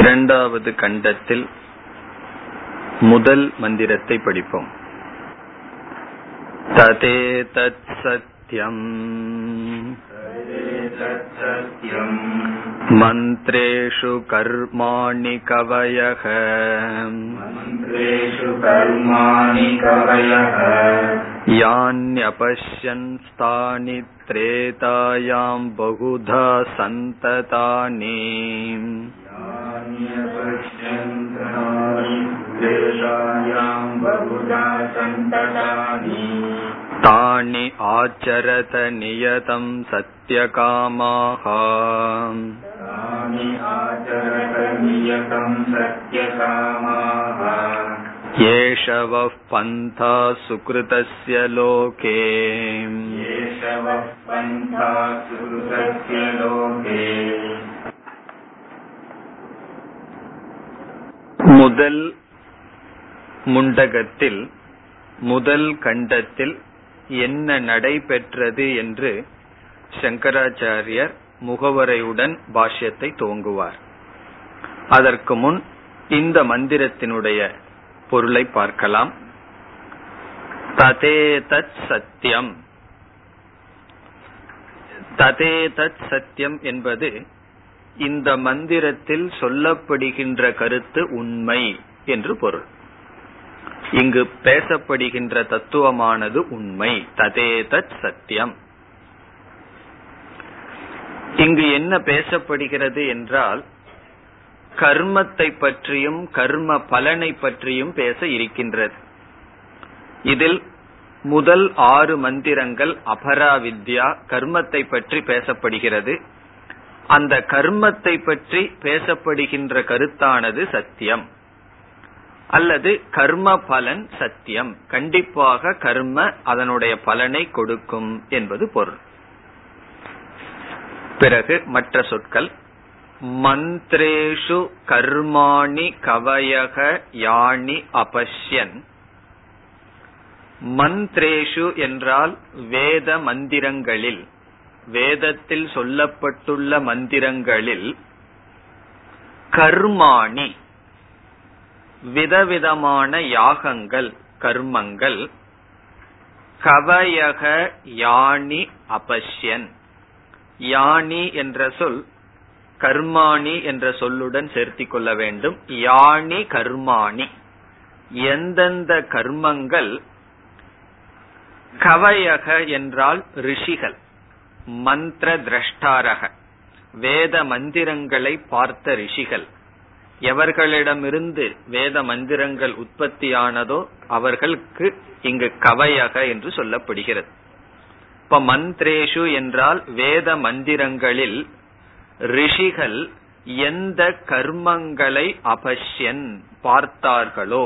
இரண்டாவது கண்டத்தில் முதல் மந்திரத்தை படிப்போம் ததே தத் சத்யம் मन्त्रेषु कर्माणि कवयः मन्त्रेषु कर्माणि कवयः यान्यपश्यन्स्तानि त्रेतायाम् बहुधा सन्ततानि यान्यपश्यन्तानि बहुधा सन्ततानि तानि आचरत नियतं सत्यकामाः तानि आचरत नियतं सत्यकामाः एष वः पन्था सुकृतस्य लोके एष वः पन्था सुकृतस्य लोके முதல் முண்டகத்தில் முதல் கண்டத்தில் என்ன நடைபெற்றது என்று சங்கராச்சாரியர் முகவரையுடன் பாஷ்யத்தை துவங்குவார் அதற்கு முன் இந்த மந்திரத்தினுடைய பொருளை பார்க்கலாம். ததேதத் சத்தியம் ததேதத் சத்தியம் என்பது இந்த மந்திரத்தில் சொல்லப்படுகின்ற கருத்து உண்மை என்று பொருள். இங்கு பேசப்படுகின்ற தத்துவமானது உண்மை. ததேதத் சத்தியம் இங்கு என்ன பேசப்படுகிறது என்றால் கர்மத்தை பற்றியும் கர்ம பலனை பற்றியும் பேச இருக்கின்றது. இதில் முதல் ஆறு மந்திரங்கள் அபராவித்யா கர்மத்தை பற்றி பேசப்படுகிறது. அந்த கர்மத்தை பற்றி பேசப்படுகின்ற கருத்தானது சத்தியம். அல்லது கர்ம பலன் சத்தியம். கண்டிப்பாக கர்ம அதனுடைய பலனை கொடுக்கும் என்பது பொருள். பிறகு மற்ற சொற்கள். மந்திரேஷு கர்மாணி கவயக யானி அபஷ்யன். மந்திரேஷு என்றால் வேத மந்திரங்களில் வேதத்தில் சொல்லப்பட்டுள்ள மந்திரங்களில் கர்மாணி விதவிதமான யாகங்கள் கர்மங்கள் கவயக யானி அபஷ்யன். யானி என்ற சொல் கர்மாணி என்ற சொல்லுடன் சேர்த்திக் கொள்ள வேண்டும். யானி கர்மாணி. எந்தெந்த கர்மங்கள் கவயக என்றால் ரிஷிகள். மந்திர திரஷ்டாரக. வேத மந்திரங்களை பார்த்த ரிஷிகள். எவர்களிடமிருந்து வேத மந்திரங்கள் உற்பத்தியானதோ அவர்களுக்கு இங்கு கவையக என்று சொல்லப்படுகிறது. இப்ப மந்திரேஷு என்றால் வேத மந்திரங்களில் ரிஷிகள் எந்த கர்மங்களை அபஷ்யன் பார்த்தார்களோ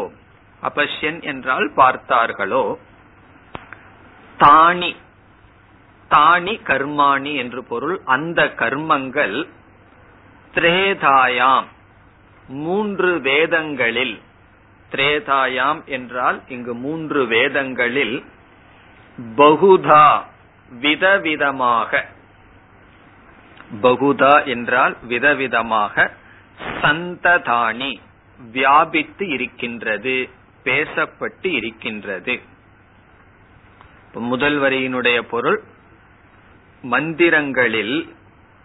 அபஷ்யன் என்றால் பார்த்தார்களோ தானி தானி கர்மாணி என்று பொருள் அந்த கர்மங்கள் திரேதாயாம் மூன்று வேதங்களில் திரேதாயாம் என்றால் இங்கு மூன்று வேதங்களில் பகுதா விதவிதமாக பகுதா என்றால் விதவிதமாக சந்ததானி வியாபித்து இருக்கின்றது பேசப்பட்டு இருக்கின்றது. முதல் வரியினுடைய பொருள் மந்திரங்களில்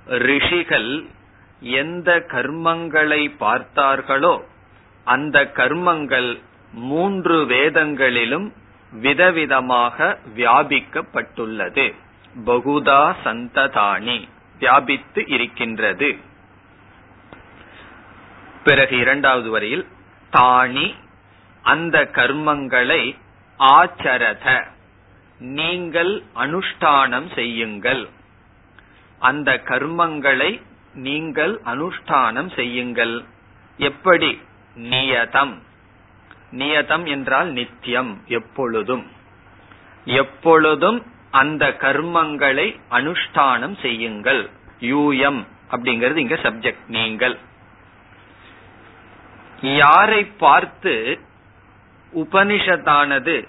ரிஷிகள் எந்த கர்மங்களை பார்த்தார்களோ அந்த கர்மங்கள் மூன்று வேதங்களிலும் விதவிதமாக வியாபிக்கப்பட்டுள்ளது. பகுதா சந்ததானி. வியாபித்து இருக்கின்றது. பிறகு இரண்டாவது வரையில் தானி அந்த கர்மங்களை ஆச்சரத நீங்கள் அனுஷ்டானம் செய்யுங்கள். அந்த கர்மங்களை நீங்கள் அனுஷ்டானம் செய்யுங்கள். எப்படி? நியதம். நியதம் என்றால் நித்தியம் எப்பொழுதும். எப்பொழுதும் அந்த கர்மங்களை அனுஷ்டானம் செய்யுங்கள். யூஎம் அப்படிங்கிறது இங்க சப்ஜெக்ட் நீங்கள். யாரை பார்த்து உபனிஷத்தானது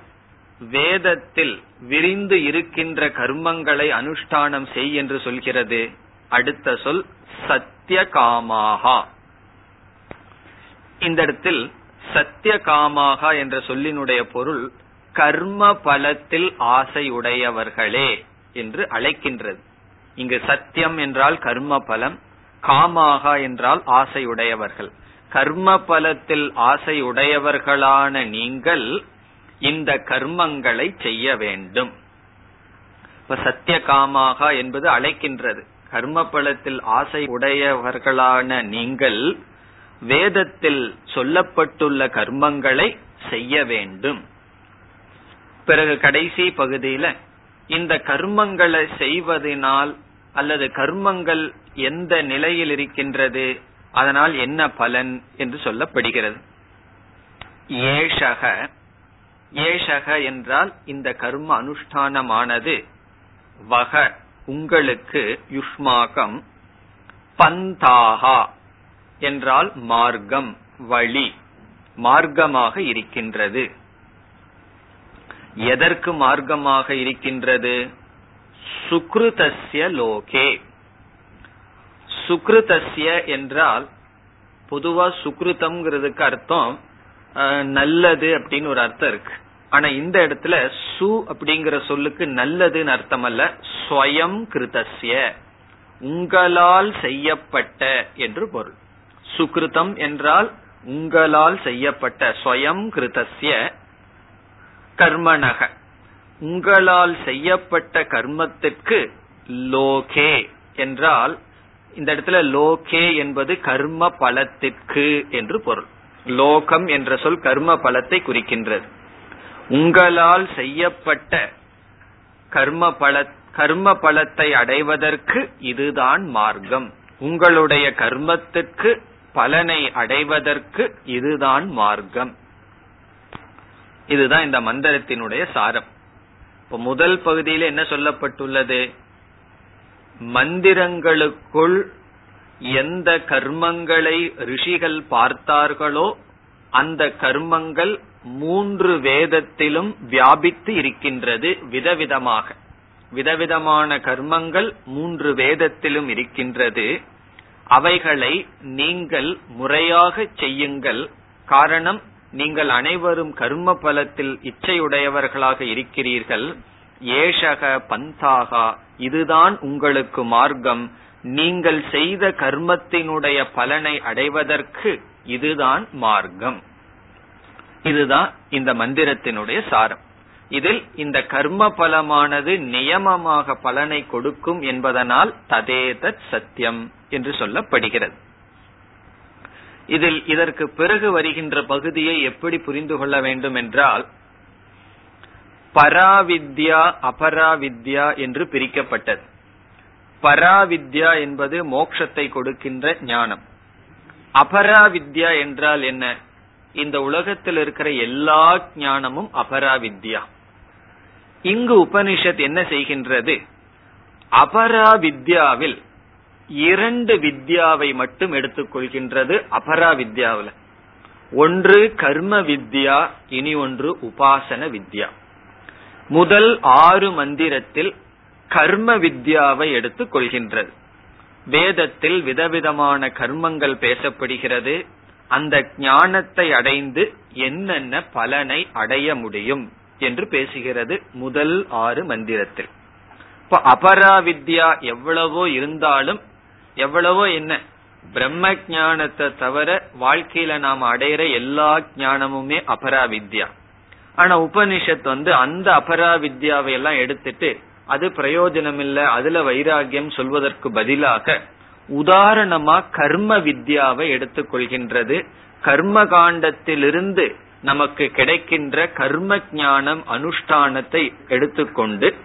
வேதத்தில் விரிந்து இருக்கின்ற கர்மங்களை அனுஷ்டானம் செய் என்று சொல்கிறது? அடுத்த சொல் சத்திய காமாகா இந்த இடத்தில் சத்திய காமாகா என்ற சொல்லினுடைய பொருள் கர்ம பலத்தில் ஆசை உடையவர்களே என்று அழைக்கின்றது. இங்கு சத்தியம் என்றால் கர்ம பலம் காமாகா என்றால் ஆசை உடையவர்கள். கர்ம பலத்தில் ஆசை உடையவர்களான நீங்கள் இந்த கர்மங்களை செய்ய வேண்டும். இப்ப சத்திய காமாகா என்பது அழைக்கின்றது. கர்ம பலத்தில் ஆசை உடையவர்களான நீங்கள் வேதத்தில் சொல்லப்பட்டுள்ள கர்மங்களை செய்ய வேண்டும். பிறகு கடைசி பகுதியில இந்த கர்மங்களை செய்வதனால் அல்லது கர்மங்கள் எந்த நிலையில் இருக்கின்றது அதனால் என்ன பலன் என்று சொல்லப்படுகிறது. ஏஷக ஏஷக என்றால் இந்த கர்ம அனுஷ்டானமானது. வக உங்களுக்கு யுஷ்மாகம். பந்தாகா என்றால் மார்க்கம் வழி மார்க்கமாக இருக்கின்றது. எதற்கு மார்க்கமாக இருக்கின்றது? சுக்ருதஸ்ய லோகே. சுக்ருதஸ்ய என்றால் பொதுவா சுக்ருதம்ங்கிறதுக்கு அர்த்தம் நல்லது அப்படின்னு ஒரு அர்த்தம் இருக்கு. ஆனா இந்த இடத்துல சு அப்படிங்கிற சொல்லுக்கு நல்லதுன்னு அர்த்தம் அல்ல ஸ்வயம் கிருதஸ்ய. உங்களால் செய்யப்பட்ட என்று பொருள். சுக்ருதம் என்றால் உங்களால் செய்யப்பட்ட ஸ்வயம் கிருதஸ்ய. கர்மனக. உங்களால் செய்யப்பட்ட கர்மத்திற்கு லோகே என்றால் இந்த இடத்துல லோகே என்பது கர்ம பலத்திற்கு என்று பொருள். லோகம் என்ற சொல் கர்ம பலத்தை குறிக்கின்றது. உங்களால் செய்யப்பட்ட கர்ம பல கர்ம பலத்தை அடைவதற்கு இதுதான் மார்க்கம். உங்களுடைய கர்மத்திற்கு பலனை அடைவதற்கு இதுதான் மார்க்கம். இதுதான் இந்த மந்திரத்தினுடைய சாரம். இப்ப முதல் பகுதியில் என்ன சொல்லப்பட்டுள்ளது? மந்திரங்களுக்குள் எந்த கர்மங்களை ரிஷிகள் பார்த்தார்களோ அந்த கர்மங்கள் மூன்று வேதத்திலும் வியாபித்து இருக்கின்றது விதவிதமாக. விதவிதமான கர்மங்கள் மூன்று வேதத்திலும் இருக்கின்றது. அவைகளை நீங்கள் முறையாக செய்யுங்கள். காரணம் நீங்கள் அனைவரும் கர்ம பலத்தில் இச்சையுடையவர்களாக இருக்கிறீர்கள். ஏஷக பந்தாகா இதுதான் உங்களுக்கு மார்க்கம். நீங்கள் செய்த கர்மத்தினுடைய பலனை அடைவதற்கு இதுதான் மார்க்கம். இதுதான் இந்த மந்திரத்தினுடைய சாரம். இதில் இந்த கர்ம பலமானது நியமமாக பலனை கொடுக்கும் என்பதனால் ததேதத் சத்தியம் என்று சொல்லப்படுகிறது. இதில் இதற்கு பிறகு வருகின்ற பகுதியை எப்படி புரிந்து கொள்ள வேண்டும் என்றால் பராவித்யா அபராவித்யா என்று பிரிக்கப்பட்டது. பராவித்யா என்பது மோட்சத்தை கொடுக்கின்ற ஞானம். அபராவித்யா என்றால் என்ன? இந்த உலகத்தில் இருக்கிற எல்லா ஞானமும் அபராவித்யா. இங்கு உபனிஷத் என்ன செய்கின்றது? அபராவித்யாவில் இரண்டு வித்யாவை மட்டும் எடுத்துக்கொள்கின்றது அபரா வித்யாவில். ஒன்று கர்ம வித்யா இனி ஒன்று உபாசன வித்யா. முதல் ஆறு மந்திரத்தில் கர்ம வித்யாவை எடுத்துக் கொள்கின்றது. வேதத்தில் விதவிதமான கர்மங்கள் பேசப்படுகிறது. அந்த ஞானத்தை அடைந்து என்னென்ன பலனை அடைய முடியும் என்று பேசுகிறது முதல் ஆறு மந்திரத்தில். இப்ப அபராவித்யா எவ்வளவோ இருந்தாலும் எவ்வளவோ என்ன? பிரம்ம ஞானத்தை தவிர வாழ்க்கையில நாம் அடையிற எல்லா ஞானமுமே அபராவித்யா. ஆனா உபனிஷத் வந்து அந்த அபராவித்யாவை எல்லாம் எடுத்துட்டு அது பிரயோஜனம் இல்ல அதுல வைராகியம் சொல்வதற்கு பதிலாக உதாரணமா கர்ம வித்யாவை எடுத்துக்கொள்கின்றது. கர்ம காண்டத்திலிருந்து நமக்கு கிடைக்கின்ற கர்ம ஞானம் அனுஷ்டானத்தை எடுத்துக்கொண்டு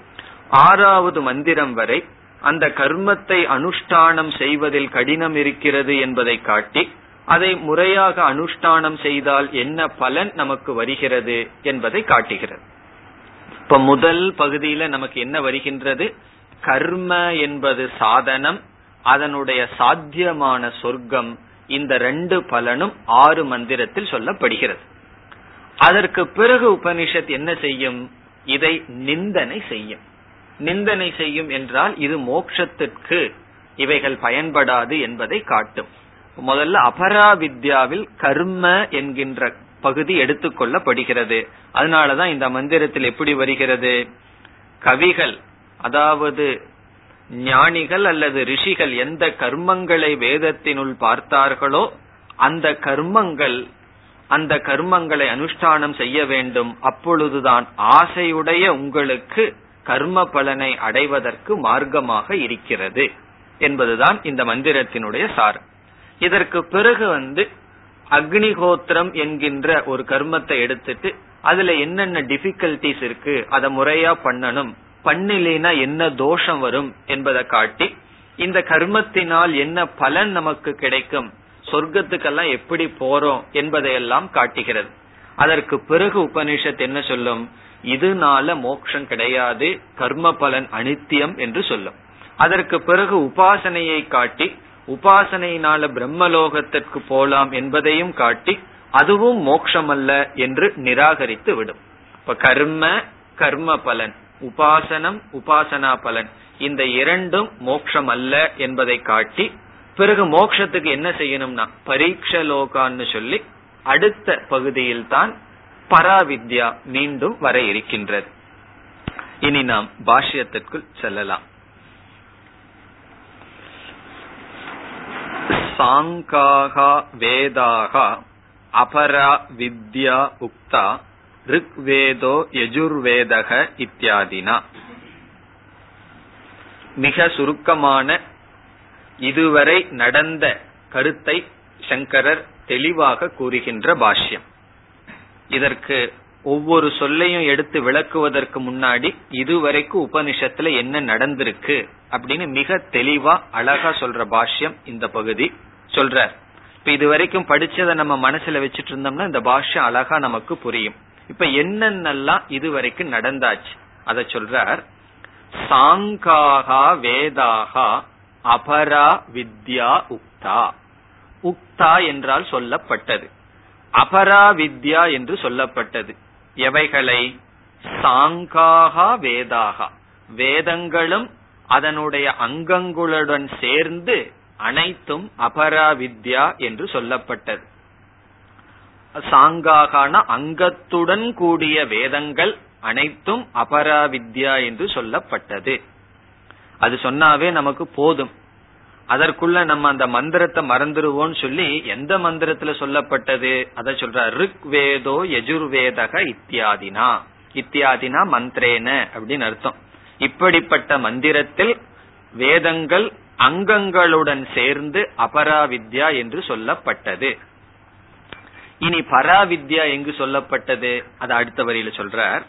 ஆறாவது மந்திரம் வரை அந்த கர்மத்தை அனுஷ்டானம் செய்வதில் கடினம் இருக்கிறது என்பதை காட்டி அதை முறையாக அனுஷ்டானம் செய்தால் என்ன பலன் நமக்கு வருகிறது என்பதை காட்டுகிறது. இப்ப முதல் பகுதியில நமக்கு என்ன வருகின்றது? கர்ம என்பது சாதனம் அதனுடைய சாத்தியமான சொர்க்கம் இந்த ரெண்டு பலனும் ஆறு மந்திரத்தில் சொல்லப்படுகிறது. அதற்கு பிறகு உபனிஷத் என்ன செய்யும்? இதை நிந்தனை செய்யும். நிந்தனை செய்யும் என்றால் இது மோட்சத்திற்கு இவைகள் பயன்படாது என்பதை காட்டும். முதல்ல அபரா வித்யாவில் கர்ம என்கின்ற பகுதி எடுத்துக்கொள்ளப்படுகிறது அதனாலதான் இந்த மந்திரத்தில் எப்படி வருகிறது? கவிகள் அதாவது ஞானிகள் அல்லது ரிஷிகள் எந்த கர்மங்களை வேதத்தினுள் பார்த்தார்களோ அந்த கர்மங்கள் அந்த கர்மங்களை அனுஷ்டானம் செய்ய வேண்டும். அப்பொழுதுதான் ஆசையுடைய உங்களுக்கு கர்ம பலனை அடைவதற்கு மார்க்கமாக இருக்கிறது என்பதுதான் இந்த மந்திரத்தினுடைய சாரம். இதற்கு பிறகு வந்து அக்னிகோத்திரம் என்கின்ற ஒரு கர்மத்தை எடுத்துட்டு அதுல என்னென்ன டிஃபிகல்டிஸ் இருக்கு அதை முறையா பண்ணணும் பண்ணிலேனா என்ன தோஷம் வரும் என்பதை காட்டி இந்த கர்மத்தினால் என்ன பலன் நமக்கு கிடைக்கும் சொர்க்கத்துக்கெல்லாம் எப்படி போறோம் என்பதையெல்லாம் காட்டுகிறது. அதற்கு பிறகு உபனிஷத் என்ன சொல்லும்? இதனால மோட்சம் கிடையாது கர்ம பலன் அனித்தியம் என்று சொல்லும். அதற்கு பிறகு உபாசனையை காட்டி உபாசனையினால பிரம்மலோகத்திற்கு போலாம் என்பதையும் காட்டி அதுவும் மோட்சம் அல்ல என்று நிராகரித்து விடும். இப்ப கர்ம கர்ம பலன் உபாசனம் உபாசனா பலன் இந்த இரண்டும் மோட்சம் அல்ல என்பதை காட்டி பிறகு மோட்சத்துக்கு என்ன செய்யணும்னா பரீட்ச லோகான்னு சொல்லி அடுத்த பகுதியில் தான் பராவித்யா மீண்டும் வர இருக்கின்றது. இனி நாம் பாஷ்யத்திற்குள் செல்லலாம். சாங்காக வேதாகா அபரா வித்யா உக்தா ரிக்வேதோ யஜுர்வேதக இத்தியாதினா. மிக சுருக்கமான இதுவரை நடந்த கருத்தை சங்கரர் தெளிவாக கூறுகின்ற பாஷ்யம். இதற்கு ஒவ்வொரு சொல்லையும் எடுத்து விளக்குவதற்கு முன்னாடி இதுவரைக்கும் உபனிஷத்துல என்ன நடந்திருக்கு அப்படின்னு மிக தெளிவா அழகா சொல்ற பாஷ்யம் இந்த பகுதி சொல்ற இப்ப இது வரைக்கும் படிச்சதை நம்ம மனசுல வச்சுட்டு இருந்தோம்னா இந்த பாஷ்யம் அழகா நமக்கு புரியும். இப்ப என்னென்னலாம் இது வரைக்கும் நடந்தாச்சு? அத சொல்றார். சாங்காகா வேதாகா அபரா வித்யா உக்தா. உக்தா என்றால் சொல்லப்பட்டது. அபரா வித்யா என்று சொல்லப்பட்டது. எவைகளை? சாங்காகா வேதாகா வேதங்களும் அதனுடைய அங்கங்களுடன் சேர்ந்து அனைத்தும் அபரா வித்யா என்று சொல்லப்பட்டது. சாங்காகான அங்கத்துடன் கூடிய வேதங்கள் அனைத்தும் அபரா வித்யா என்று சொல்லப்பட்டது. அது சொன்னாவே நமக்கு போதும். அதற்குள்ள நம்ம அந்த மந்திரத்தை மறந்துடுவோம்னு சொல்லி எந்த மந்திரத்துல சொல்லப்பட்டது? அத சொல்ற ரிக் வேதோ யஜுர்வேதக இத்தியாதினா. இத்தியாதினா மந்திரேன அப்படின்னு அர்த்தம். இப்படிப்பட்ட மந்திரத்தில் வேதங்கள் அங்கங்களுடன் சேர்ந்து அபராவித்யா என்று சொல்லப்பட்டது. இனி பராவித்யா எங்கு சொல்லப்பட்டது? அது அடுத்த வரியில சொல்றார்.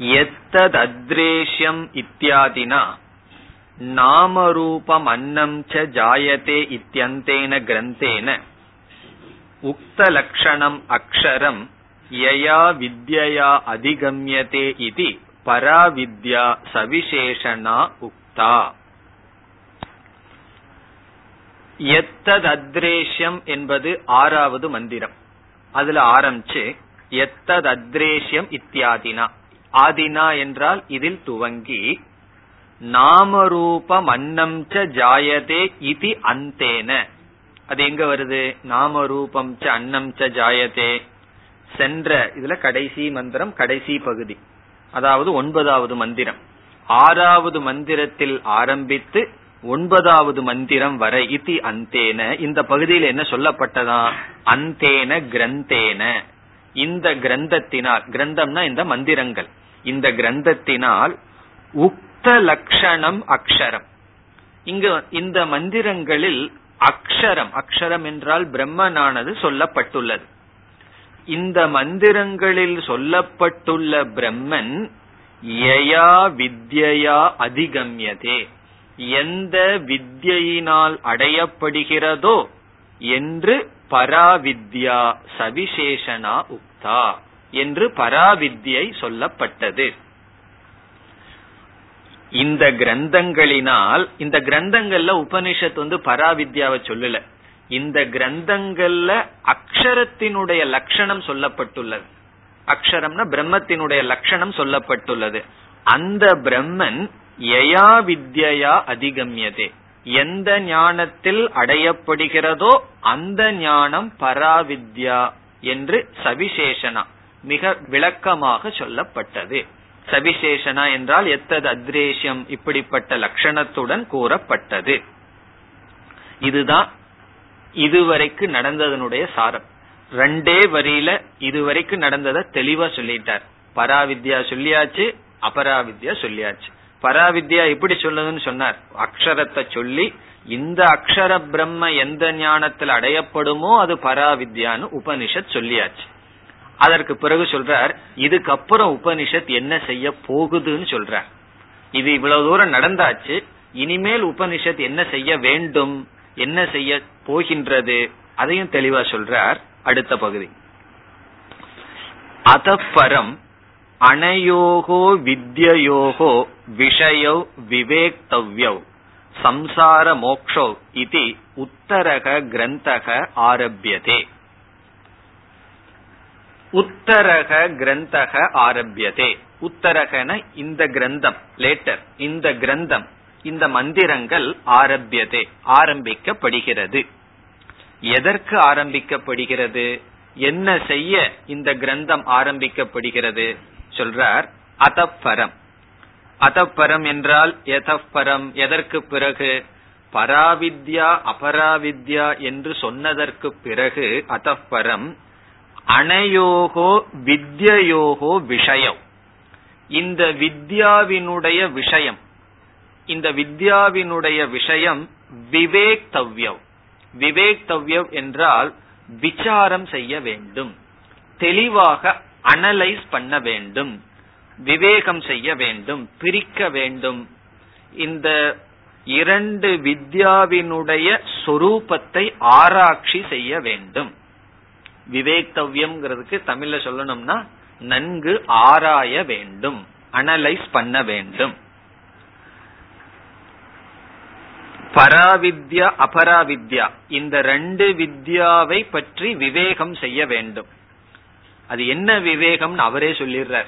எத்தத் அத்ரேஷ்யம் இத்தியாதினா. நாமரூபம் அன்னம் ச ஜாயதே இத்தியந்தேன கிரந்தேன உக்த லட்சணம் அக்ஷரம் யயா வித்யா அதிகம்யதே இது பராவித்யா சவிசேஷனா உக்தா எத்தத் அத்ரேஷ்யம் என்பது ஆறாவது மந்திரம். அதுல ஆரம்பிச்சு எத்தத் அத்ரேஷ்யம் இத்தியாதினா. ஆதினா என்றால் இதில் துவங்கி நாமரூபம் அன்னம் ச ஜாயதே இது அந்தேன. அது எங்க வருது? நாமரூபம் ச அன்னம் ச ஜாயதே. சென்ற இதுல கடைசி மந்திரம் கடைசி பகுதி. அதாவது ஒன்பதாவது மந்திரம். ஆறாவது மந்திரத்தில் ஆரம்பித்து ஒன்பதாவது மந்திரம் வரை இதி அந்தேன. இந்த பகுதியில் என்ன சொல்லப்பட்டதா? அந்தேன கிரந்தேன. இந்த கிரந்தத்தினால் கிரந்தம்னா இந்த மந்திரங்கள். இந்த கிரந்தத்தினால் உக் உக்த லட்சணம் அக்ஷரம். இங்கு இந்த மந்திரங்களில் அக்ஷரம் அக்ஷரம் என்றால் பிரம்மனானது சொல்லப்பட்டுள்ளது. இந்த மந்திரங்களில் சொல்லப்பட்டுள்ள பிரம்மன் யயா வித்யா அதிகம்யதே. எந்த வித்யினால் அடையப்படுகிறதோ என்று பராவித்யா சவிசேஷனா உக்தா என்று பராவித்யை சொல்லப்பட்டது. இந்த கிரந்தங்களினால் இந்த கிரந்தங்கள்ல உபனிஷத் வந்து பராவித்யாவை சொல்லல. இந்த கிரந்தங்கள்ல அக்ஷரத்தினுடைய லட்சணம் சொல்லப்பட்டுள்ளது. அக்ஷரம்னா பிரம்மத்தினுடைய லட்சணம் சொல்லப்பட்டுள்ளது. அந்த பிரம்மன் யயா வித்யா அதிகம்யதே. எந்த ஞானத்தில் அடையப்படுகிறதோ அந்த ஞானம் பராவித்யா என்று சவிசேஷனா மிக விளக்கமாக சொல்லப்பட்டது. சவிசேஷனா என்றால் எத்தது அத்ரேஷியம் இப்படிப்பட்ட லட்சணத்துடன் கூறப்பட்டது. இதுதான் இதுவரைக்கு நடந்ததனுடைய சாரம். ரெண்டே வரியில இதுவரைக்கும் நடந்ததை தெளிவா சொல்லிட்டார். பராவித்யா சொல்லியாச்சு அபராவித்யா சொல்லியாச்சு. பராவித்யா எப்படி சொல்லுதுன்னு சொன்னார். அக்ஷரத்தை சொல்லி இந்த அக்ஷர பிரம்ம எந்த ஞானத்தில் அடையப்படுமோ அது பராவித்யான்னு உபனிஷத் சொல்லியாச்சு. அதற்கு பிறகு சொல்றார் இதுக்கப்புறம் உபனிஷத் என்ன செய்ய போகுதுன்னு சொல்றார். இது இவ்வளவு தூரம் நடந்தாச்சு இனிமேல் உபனிஷத் என்ன செய்ய வேண்டும் என்ன செய்ய போகின்றது? அதையும் தெளிவா சொல்றார் அடுத்த பகுதி. அதப்பரம் அனையோகோ வித்யோகோ விஷயோ விவேக்தவ்யோ சம்சார மோக்ஷோ இது உத்தரக கிரந்தக ஆரம்பியதே உத்தரக கிரந்தக ஆரம்பியதே. உத்தரகன இந்த கிரந்தம் லேட்டர் இந்த கிரந்தம் இந்த மந்திரங்கள் ஆரம்பியதே ஆரம்பிக்கப்படுகிறது. எதற்கு ஆரம்பிக்கப்படுகிறது? என்ன செய்ய இந்த கிரந்தம் ஆரம்பிக்கப்படுகிறது? சொல்றார் அதப்பரம். அதப்பரம் என்றால் எதப்பரம் எதற்கு பிறகு? பராவித்யா அபராவித்யா என்று சொன்னதற்கு பிறகு அதப்பரம் அனையோகோ வித்யோகோ விஷயம். இந்த வித்யாவினுடைய விஷயம் இந்த வித்யாவினுடைய விஷயம் விவேக்தவ்யம். விவேக்தவ்யம் என்றால் விசாரம் செய்ய வேண்டும் தெளிவாக அனலைஸ் பண்ண வேண்டும் விவேகம் செய்ய வேண்டும் பிரிக்க வேண்டும். இந்த இரண்டு வித்யாவினுடைய சொரூபத்தை ஆராய்ச்சி செய்ய வேண்டும். விவேக்தவ்யம்ங்கிறதுக்கு தமிழ்ல சொல்லணும்னா நன்கு ஆராய வேண்டும் அனலைஸ் பண்ண வேண்டும். பராவித்யா அபராவித்யா இந்த ரெண்டு வித்யாவை பற்றி விவேகம் செய்ய வேண்டும். அது என்ன விவேகம்னு அவரே சொல்லிடுறார்.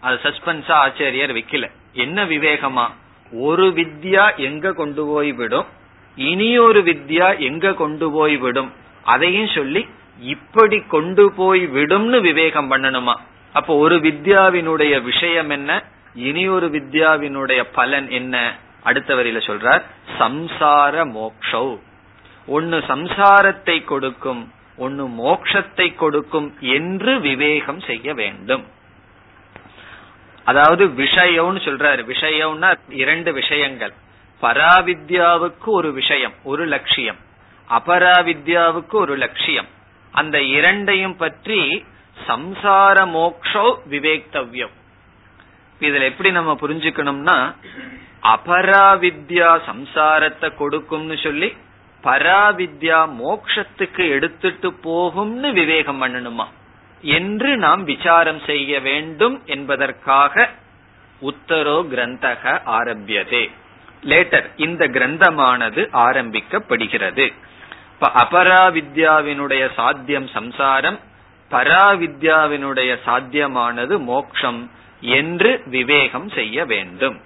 அது சஸ்பென்ஸா ஆச்சாரியர் வைக்கல. என்ன விவேகமா? ஒரு வித்யா எங்க கொண்டு போய் விடும் இனி ஒரு வித்யா எங்க கொண்டு போய் விடும் அதையும் சொல்லி இப்படி கொண்டு போய் விடும்னு விவேகம் பண்ணணுமா? அப்போ ஒரு வித்யாவினுடைய விஷயம் என்ன? இனி ஒரு வித்யாவினுடைய பலன் என்ன? அடுத்த வரியில சொல்றார் சம்சார மோக்ஷௌ. ஒன்னு சம்சாரத்தை கொடுக்கும் ஒன்னு மோக்ஷத்தை கொடுக்கும் என்று விவேகம் செய்ய வேண்டும். அதாவது விஷயம்னு சொல்றாரு. விஷயம்னா இரண்டு விஷயங்கள். பராவித்யாவுக்கு ஒரு விஷயம் ஒரு லட்சியம். அபராவித்யாவுக்கு ஒரு லட்சியம். அந்த இரண்டையும் பற்றி சம்சார மோக்ஷோ விவேக்தவ்யம். இதுல எப்படி நம்ம புரிஞ்சுக்கணும்னா அபராவித்யா சம்சாரத்தை கொடுக்கும்னு சொல்லி பராவித்யா மோக்ஷத்துக்கு எடுத்துட்டு போகும்னு விவேகம் பண்ணணுமா? என்று நாம் விசாரம் செய்ய வேண்டும் என்பதற்காக உத்தரோ கிரந்தக ஆரம்பியதே. லேட்டர் இந்த கிரந்தமானது ஆரம்பிக்கப்படுகிறது. இப்ப அபராவித்யாவினுடைய சாத்தியம் சம்சாரம் பராவித்யாவினுடைய சாத்தியமானது மோக்ஷம் என்று விவேகம் செய்ய வேண்டும்.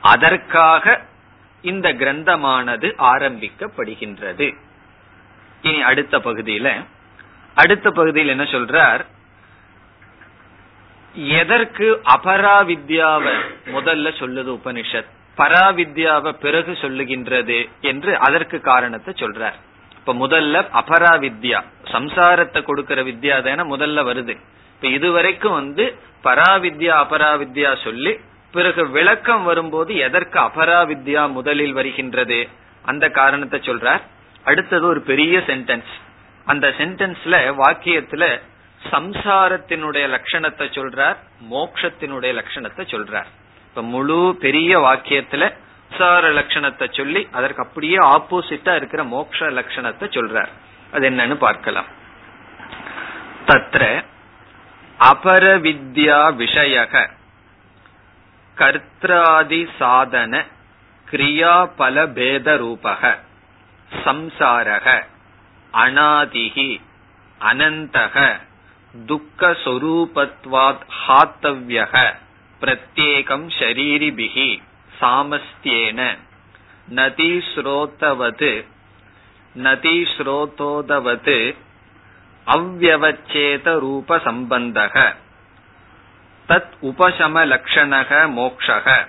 அதற்காக இந்த கிரந்தமானது ஆரம்பிக்கப்படுகின்றது. இனி அடுத்த பகுதியில அடுத்த பகுதியில் என்ன சொல்றார்? எதற்கு அபராவித்யாவை முதல்ல சொல்லுது உபனிஷத்? பராவித்யாவை பிறகு சொல்லுகின்றது என்று அதற்கு காரணத்தை சொல்றார். இப்ப முதல்ல அபராவித்யா சம்சாரத்தை கொடுக்கிற வித்யா தானே முதல்ல வருது. இப்ப இதுவரைக்கும் வந்து பராவித்யா அபராவித்யா சொல்லி பிறகு விளக்கம் வரும்போது எதற்கு அபராவித்யா முதலில் வருகின்றது? அந்த காரணத்தை சொல்றார். அடுத்தது ஒரு பெரிய சென்டென்ஸ் அந்த சென்டென்ஸ்ல வாக்கியத்துல சம்சாரத்தினுடைய லட்சணத்தை சொல்றார் மோக்ஷத்தினுடைய லட்சணத்தை சொல்றார். இப்ப முழு பெரிய வாக்கியத்துல சம்சார லட்சணத்தை சொல்லி அதற்கு அப்படியே ஆப்போசிட்டா இருக்கிற மோக்ஷ லட்சணத்தை சொல்றார். அது என்னன்னு பார்க்கலாம். தத்ர அபரவித்யா விஷயக கர்த்தாதி சாதன கிரியாபல பேத ரூபக சம்சாரக அனாதிகி அனந்தக துக்கஸ்வரூபத்வாத் ஹாத்தவ்யக பிரத்யேகம் ஷரீரிபிகி சாமஸ்தியேன. நதி ஸ்ரோத்தவது நதி ஸ்ரோதோதவது அவ்வவச்சேத ரூப சம்பந்தக தத் உபசம லட்சணக மோக்ஷக.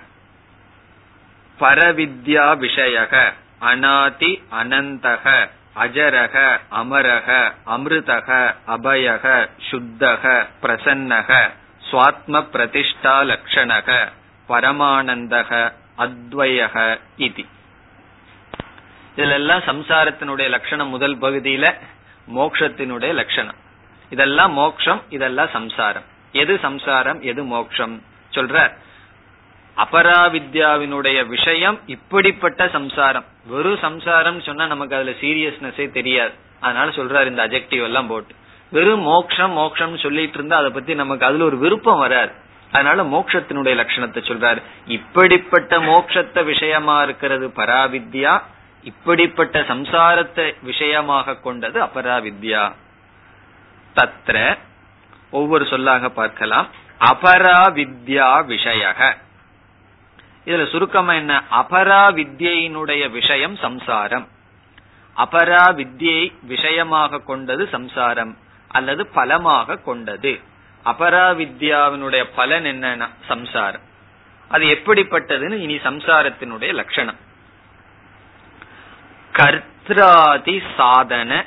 பரவித்யா விஷயக அநாதி அனந்தக அஜரக அமரக அமிர்தக அபயக சுத்தக பிரசன்னக. சுவாத்ம பிரதிஷ்டா லட்சணக பரமானந்தக அத்வயக இது. இதெல்லாம் சம்சாரத்தினுடைய லட்சணம் முதல் பகுதியில மோக்ஷத்தினுடைய லட்சணம் இதெல்லாம் மோக்ஷம் இதெல்லாம் சம்சாரம். எது சம்சாரம் எது மோக்ஷம்? சொல்ற அபராவித்யாவினுடைய விஷயம் இப்படிப்பட்ட சம்சாரம். வெறும் சம்சாரம் சொன்னா நமக்கு அதுல சீரியஸ்னஸே தெரியாது. அதனால சொல்றாரு இந்த அஜெக்டிவ் எல்லாம் போட்டு. வெறும் மோக்ஷம் மோக்ஷம் சொல்லிட்டு இருந்தா அதை பத்தி நமக்கு அதுல ஒரு விருப்பம் வராது. அதனால மோக்ஷத்தினுடைய லட்சணத்தை சொல்றாரு. இப்படிப்பட்ட மோக்ஷத்தை விஷயமா இருக்கிறது பராவித்யா இப்படிப்பட்ட சம்சாரத்தை விஷயமாக கொண்டது அபராவித்யா. தத்ர ஒவ்வொரு சொல்லாக பார்க்கலாம். அபராவித்யா விஷயக. இதுல சுருக்கமா என்ன? அபராவித்யினுடைய விஷயம் சம்சாரம். அபரா வித்யை விஷயமாக கொண்டது சம்சாரம். அல்லது பலமாக கொண்டது. அபரா வித்யாவினுடைய பலன் என்னன்னா சம்சாரம். அது எப்படிப்பட்டதுன்னு இனி சம்சாரத்தினுடைய லட்சணம். கர்த்தாதி சாதன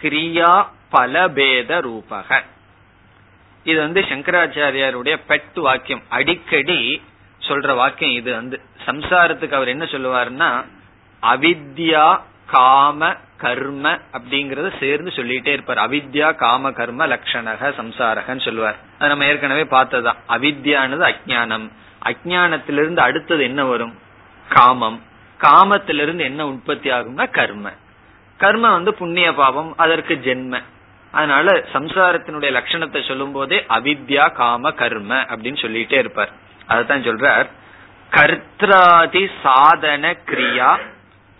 கிரியா பலபேத ரூபக. இது வந்து சங்கராச்சாரியாருடைய பெட் வாக்கியம். அடிக்கடி சொல்ற வாக்கியம் இது வந்து. சம்சாரத்துக்கு அவர் என்ன சொல்லுவாருன்னா அவித்யா காம கர்ம அப்படிங்கறத சேர்ந்து சொல்லிட்டே இருப்பார். அவித்யா காம கர்ம லட்சணக சம்சாரகன்னு சொல்லுவார். அது நம்ம ஏற்கனவே பார்த்ததுதான். அவித்யானது அஜானம் அஜானத்திலிருந்து அடுத்தது என்ன வரும்? காமம். காமத்திலிருந்து என்ன உற்பத்தி ஆகும்னா கர்ம. கர்ம வந்து புண்ணிய பாவம் அதற்கு ஜென்ம. அதனால சம்சாரத்தினுடைய லட்சணத்தை சொல்லும் போதே அவித்யா காம கர்ம அப்படின்னு சொல்லிட்டே இருப்பார். அதுதான் சொல்றார். கர்த்தாதி சாதன கிரியா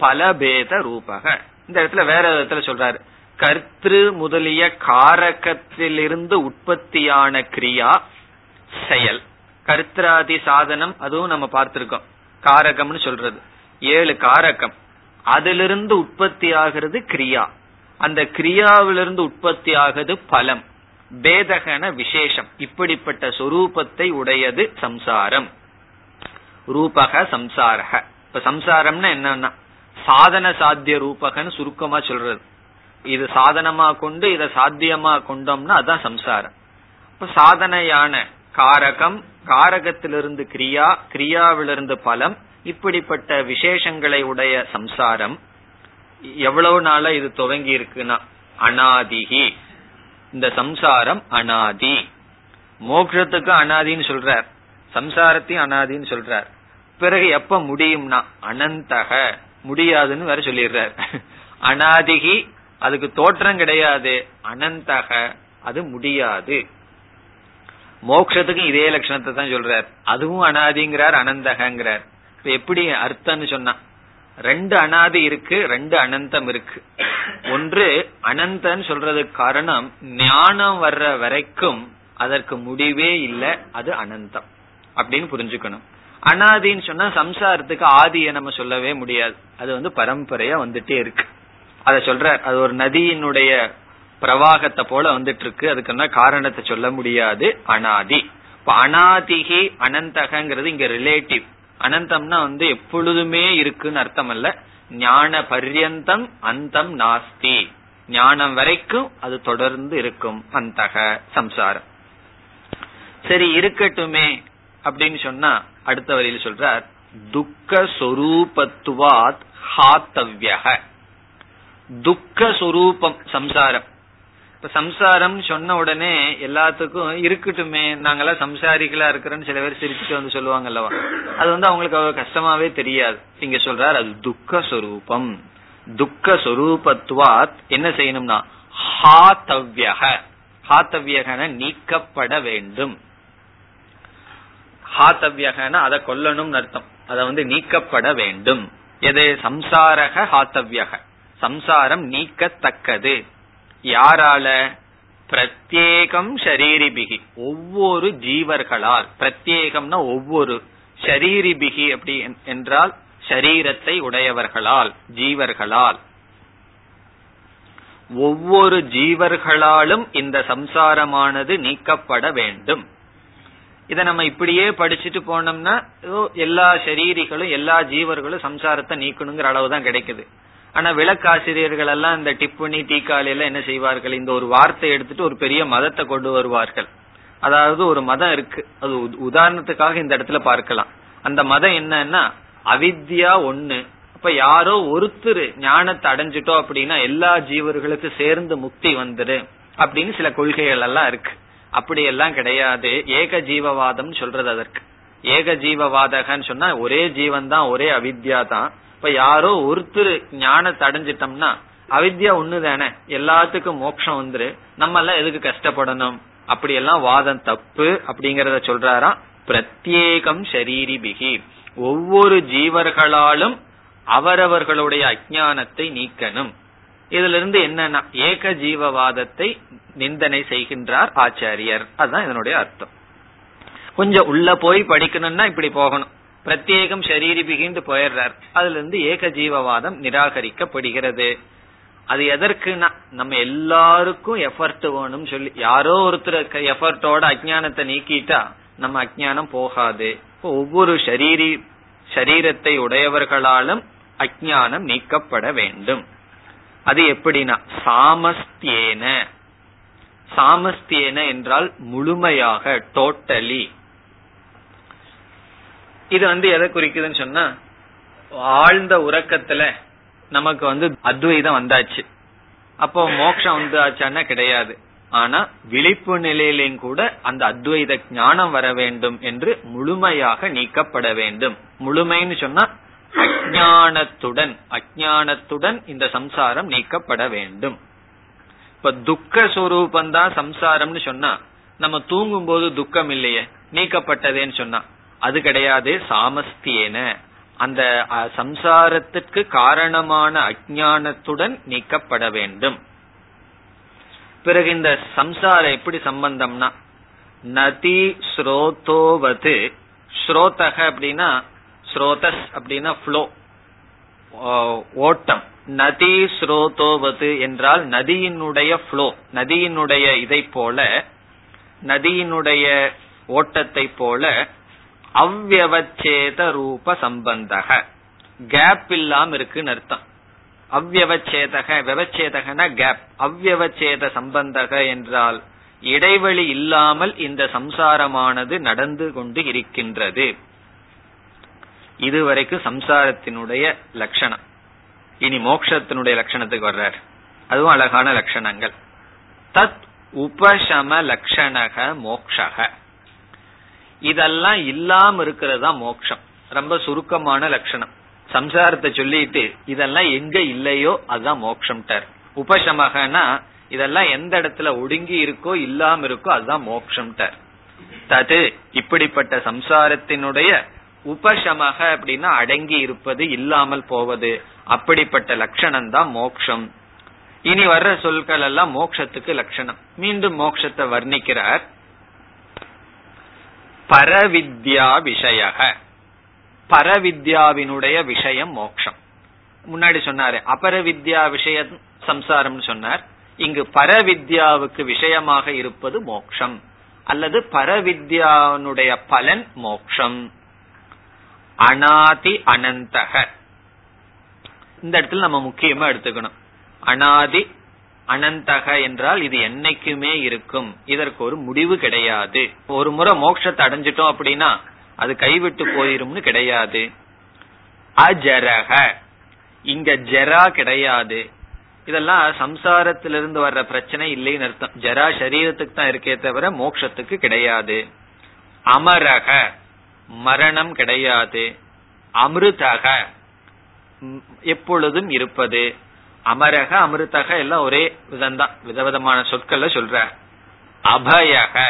பலபேத ரூபக. இந்த இடத்துல வேற விதத்துல சொல்றாரு. கர்த்திரு முதலிய காரகத்திலிருந்து உற்பத்தியான கிரியா செயல். கர்த்தாதி சாதனம் அதுவும் நம்ம பார்த்திருக்கோம். காரகம்னு சொல்றது. ஏழு காரகம். அதிலிருந்து உற்பத்தி ஆகிறது கிரியா. அந்த கிரியாவிலிருந்து உற்பத்தி ஆகிறது பலம். பேதகன விசேஷம். இப்படிப்பட்ட சொரூபத்தை உடையது சம்சாரம். ரூபக சம்சாரக. இப்ப சம்சாரம்னா என்னன்னா சாதன சாத்திய ரூபகன்னு சுருக்கமா சொல்றது. இது சாதனமா கொண்டு இதை சாத்தியமா கொண்டோம்னா அதான் சம்சாரம். இப்ப சாதனையான காரகம் காரகத்திலிருந்து கிரியா கிரியாவிலிருந்து பலம் இப்படிப்பட்ட விசேஷங்களை உடைய சம்சாரம். எவ்வளவு நாள இது துவங்கி இருக்குன்னா அனாதிகி இந்த சம்சாரம் அனாதி. மோக்ஷத்துக்கு அனாதின்னு சொல்றார். சம்சாரத்தையும் அனாதின்னு சொல்றார். பிறகு எப்ப முடியும்னா அனந்தக. முடியாதுன்னு வேற சொல்லிடுறார். அனாதிகி அதுக்கு தோற்றம் கிடையாது. அனந்தக அது முடியாது. மோக்ஷத்துக்கும் இதே லட்சணத்தை தான் சொல்றார். அதுவும் அனாதிங்கிறார் அனந்தகங்கிறார். இப்ப எப்படி அர்த்தம்னு சொன்னா ரெண்டு அனாதி இருக்கு ரெண்டு அனந்தம் இருக்கு. ஒன்று அனந்தன்னு சொல்றதுக்கு காரணம் ஞானம் வர்ற வரைக்கும் அதற்கு முடிவே இல்லை அது அனந்தம். அப்படின்னு புரிஞ்சுக்கணும். அனாதின்னு சொன்னா சம்சாரத்துக்கு ஆதியை நம்ம சொல்லவே முடியாது. அது வந்து பரம்பரையா வந்துட்டே இருக்கு. அத சொல்ற அது ஒரு நதியினுடைய பிரவாகத்தை போல வந்துட்டு இருக்கு அதுக்கு காரணத்தை சொல்ல முடியாது? அனாதி. இப்ப அனாதிகி அனந்தகங்கிறது இங்க ரிலேட்டிவ் அனந்தம்னா வந்து எப்பொழுதுமே இருக்குன்னு அர்த்தம் அல்ல ஞான பர்யந்தம் அந்தம் நாஸ்தி. ஞானம் வரைக்கும் அது தொடர்ந்து இருக்கும் அந்தக சம்சாரம். சரி இருக்கட்டுமே. அப்படின்னு சொன்னா அடுத்த வரியில் சொல்றார் துக்க சொரூபத்துவாத் ஹாத்தவ்யக துக்க சொரூபம் சம்சாரம். இப்ப சம்சாரம் சொன்ன உடனே எல்லாத்துக்கும் இருக்கட்டுமே நாங்கெல்லாம் சம்சாரிகளா இருக்கிறோன்னு சில பேர் சிரிச்சுட்டு வந்து சொல்லுவாங்க அல்லவா அது வந்து அவங்களுக்கு அவ்வளவு கஷ்டமாவே தெரியாது. இங்க சொல்றார் அது துக்க சொரூபம் துக்க சொரூபத்துவாத் என்ன செய்யணும்னா ஹாத்தவ்யக ஹாத்தவ்யகன நீக்கப்பட வேண்டும். ஹாத்தவ்யகன அதை கொல்லணும்னு அர்த்தம். அதை வந்து நீக்கப்பட வேண்டும். எது? சம்சாரக ஹாத்தவ்யக. சம்சாரம் நீக்கத்தக்கது. யாரால? பிரத்யேகம் ஷரீரிபிகி. ஒவ்வொரு ஜீவர்களால். பிரத்யேகம்னா ஒவ்வொரு. ஷரீரிபிகி அப்படி என்றால் ஷரீரத்தை உடையவர்களால் ஜீவர்களால். ஒவ்வொரு ஜீவர்களாலும் இந்த சம்சாரமானது நீக்கப்பட வேண்டும். இதை நம்ம இப்படியே படிச்சுட்டு போனோம்னா எல்லா சரீரிகளும் எல்லா ஜீவர்களும் சம்சாரத்தை நீக்கணுங்கிற அளவு தான் கிடைக்குது. ஆனா விளக்காசிரியர்கள் எல்லாம் இந்த டிப்புனி டீக்காலையில எல்லாம் என்ன செய்வார்கள்? இந்த ஒரு வார்த்தை எடுத்துட்டு ஒரு பெரிய மதத்தை கொண்டு வருவார்கள். அதாவது ஒரு மதம் இருக்கு. அது உதாரணத்துக்காக இந்த இடத்துல பார்க்கலாம். அந்த மதம் என்னன்னா அவித்யா ஒண்ணு. அப்ப யாரோ ஒருத்தர் ஞானத்தை அடைஞ்சிட்டோம் அப்படின்னா எல்லா ஜீவர்களுக்கும் சேர்ந்து முக்தி வந்துரு அப்படின்னு சில கொள்கைகள் எல்லாம் இருக்கு. அப்படியெல்லாம் கிடையாது. ஏக ஜீவவாதம் சொல்றது அதற்கு. ஏக ஜீவவாதகன்னு சொன்னா ஒரே ஜீவன் தான் ஒரே அவித்யா தான் இப்ப யாரோ ஒருத்தர் ஞானத்தை அடைஞ்சிட்டோம்னா அவித்யா ஒண்ணு தானே எல்லாத்துக்கும் மோட்சம் வந்துரு. நம்ம எல்லாம் எதுக்கு கஷ்டப்படணும்? அப்படியெல்லாம் வாதம் தப்பு அப்படிங்கறத சொல்றாராம் பிரத்யேகம் ஷரீரி பிகி ஒவ்வொரு ஜீவர்களாலும் அவரவர்களுடைய அஜானத்தை நீக்கணும். இதுல இருந்து என்னன்னா ஏக ஜீவவாதத்தை நிந்தனை செய்கின்றார் ஆச்சாரியர். அதுதான் இதனுடைய அர்த்தம். கொஞ்சம் உள்ள போய் படிக்கணும்னா இப்படி போகணும். பிரத்யேகம் சரீரிபிகிந்து போயிடுறார். அதுல இருந்து ஏக ஜீவவாதம் நிராகரிக்கப்படுகிறது. அது எதற்குனா நம்ம எல்லாருக்கும் எஃபர்ட் வேணும் சொல்லி யாரோ ஒருத்தர் எஃபர்ட்டோட அஜானத்தை நீக்கிட்டா நம்ம அஜானம் போகாது. ஒவ்வொரு ஷரீரி சரீரத்தை உடையவர்களாலும் அஜானம் நீக்கப்பட வேண்டும். அது எப்படின்னா சாமஸ்தியேன. சாமஸ்தியேன என்றால் முழுமையாக டோட்டலி இது வந்து எதை குறிக்குதுன்னு சொன்னா ஆழ்ந்த உறக்கத்துல நமக்கு வந்து அத்வைதம் வந்தாச்சு. அப்போ மோட்சம் வந்தாச்சான்னா கிடையாது. ஆனா விழிப்பு நிலையிலும் கூட அந்த அத்வைத ஞானம் வர வேண்டும் என்று முழுமையாக நீக்கப்பட வேண்டும். முழுமைன்னு சொன்னா அஜானத்துடன் அஜானத்துடன் இந்த சம்சாரம் நீக்கப்பட வேண்டும். இப்ப துக்க சொரூபம் தான் சம்சாரம்னு சொன்னா நம்ம தூங்கும் போது துக்கம் இல்லையே நீக்கப்பட்டதேன்னு சொன்னா அது கிடையாது சாமஸ்தியேன. அந்த சம்சாரத்திற்கு காரணமான அஜானத்துடன் நீக்கப்பட வேண்டும். பிறகு இந்த சம்சாரம் எப்படி சம்பந்தம்னா நதி ஸ்ரோதோவது ஸ்ரோதக அப்படின்னா ஸ்ரோதஸ் அப்படின்னா ஃப்ளோ ஓட்டம். நதி ஸ்ரோதோவது என்றால் நதியினுடைய ஃப்ளோ நதியினுடைய இதை போல நதியினுடைய ஓட்டத்தை போல அவ்வச்சேத ரூப சம்பந்தக. கேப் இல்லாம இருக்குன்னு அர்த்தம். அவ்வச்சேதக விவச்சேதகன கேப் அவ்வச்சேத சம்பந்தக என்றால் இடைவெளி இல்லாமல் இந்த சம்சாரமானது நடந்து கொண்டு இருக்கின்றது. இதுவரைக்கும் சம்சாரத்தினுடைய லட்சணம். இனி மோக்ஷத்தினுடைய லட்சணத்துக்கு வர்றார். அதுவும் அழகான லட்சணங்கள். தத் உபசம லட்சணக மோக்ஷக. இதெல்லாம் இல்லாம இருக்கிறது தான் மோக்ஷம். ரொம்ப சுருக்கமான லட்சணம். சம்சாரத்தை சொல்லிட்டு இதெல்லாம் எங்க இல்லையோ அதுதான் மோக்ஷம்ட்டார். உபசமகனா இதெல்லாம் எந்த இடத்துல ஒடுங்கி இருக்கோ இல்லாம இருக்கோ அதுதான் மோக்ஷம்ட்டார். தது இப்படிப்பட்ட சம்சாரத்தினுடைய உபசமக அப்படின்னா அடங்கி இருப்பது இல்லாமல் போவது. அப்படிப்பட்ட லட்சணம் தான் மோக்ஷம். இனி வர்ற சொற்கள் எல்லாம் மோக்ஷத்துக்கு லட்சணம். மீண்டும் மோக்ஷத்தை வர்ணிக்கிறார். பரவித்யா விஷய பரவித்யாவினுடைய விஷயம் மோக்ஷம். முன்னாடி சொன்னாரு அபரவித்யா விஷய சம்சாரம் சொன்னார். இங்கு பரவித்யாவுக்கு விஷயமாக இருப்பது மோக்ஷம். அல்லது பரவித்யானுடைய பலன் மோக்ஷம். அனாதி அனந்தக. இந்த இடத்துல நம்ம முக்கியமா எடுத்துக்கணும். அனாதி அனந்தக என்றால் இது என்னைக்குமே இருக்கும். இதற்கு ஒரு முடிவு கிடையாது. ஒரு முறை மோட்சத்தை அடைஞ்சிட்டோம் அப்படின்னா அது கைவிட்டு போயிரும்னு கிடையாது. அஜரக. இங்க ஜெரா கிடையாது. இதெல்லாம் சம்சாரத்திலிருந்து வர்ற பிரச்சனை இல்லைன்னு அர்த்தம். ஜரா சரீரத்துக்கு தான் இருக்கே தவிர மோக்ஷத்துக்கு கிடையாது. அமரக. மரணம் கிடையாது. அமிர்தக. எப்பொழுதும் இருப்பது. அமரக அமிர்தக எல்லாம் ஒரே விதம்தான். விதவிதமான சொற்கள்ல சொல்ற. அபயக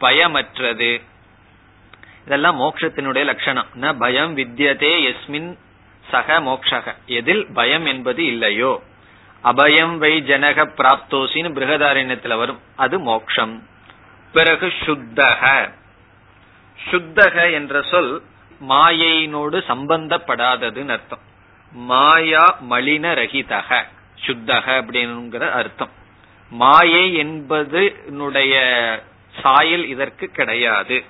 பயமற்றது. இதெல்லாம் மோட்சத்தினுடைய லட்சணம். ந பயம் வித்தியதே எஸ்மின் சக மோக்ஷக. எதில் பயம் என்பது இல்லையோ. அபயம் வை ஜனக பிராப்தோசின்னு பிருகதாரண்யத்துல வரும். அது மோக்ஷம். பிறகு சுத்தக. சுத்தக என்ற சொல் மாயையினோடு சம்பந்தப்படாததுன்னு அர்த்தம். மாயா மலின ரகிதக. சுத்தக அப்படிங்கிற அர்த்தம். மாயை என்பது சாயல் இதற்கு கிடையாது.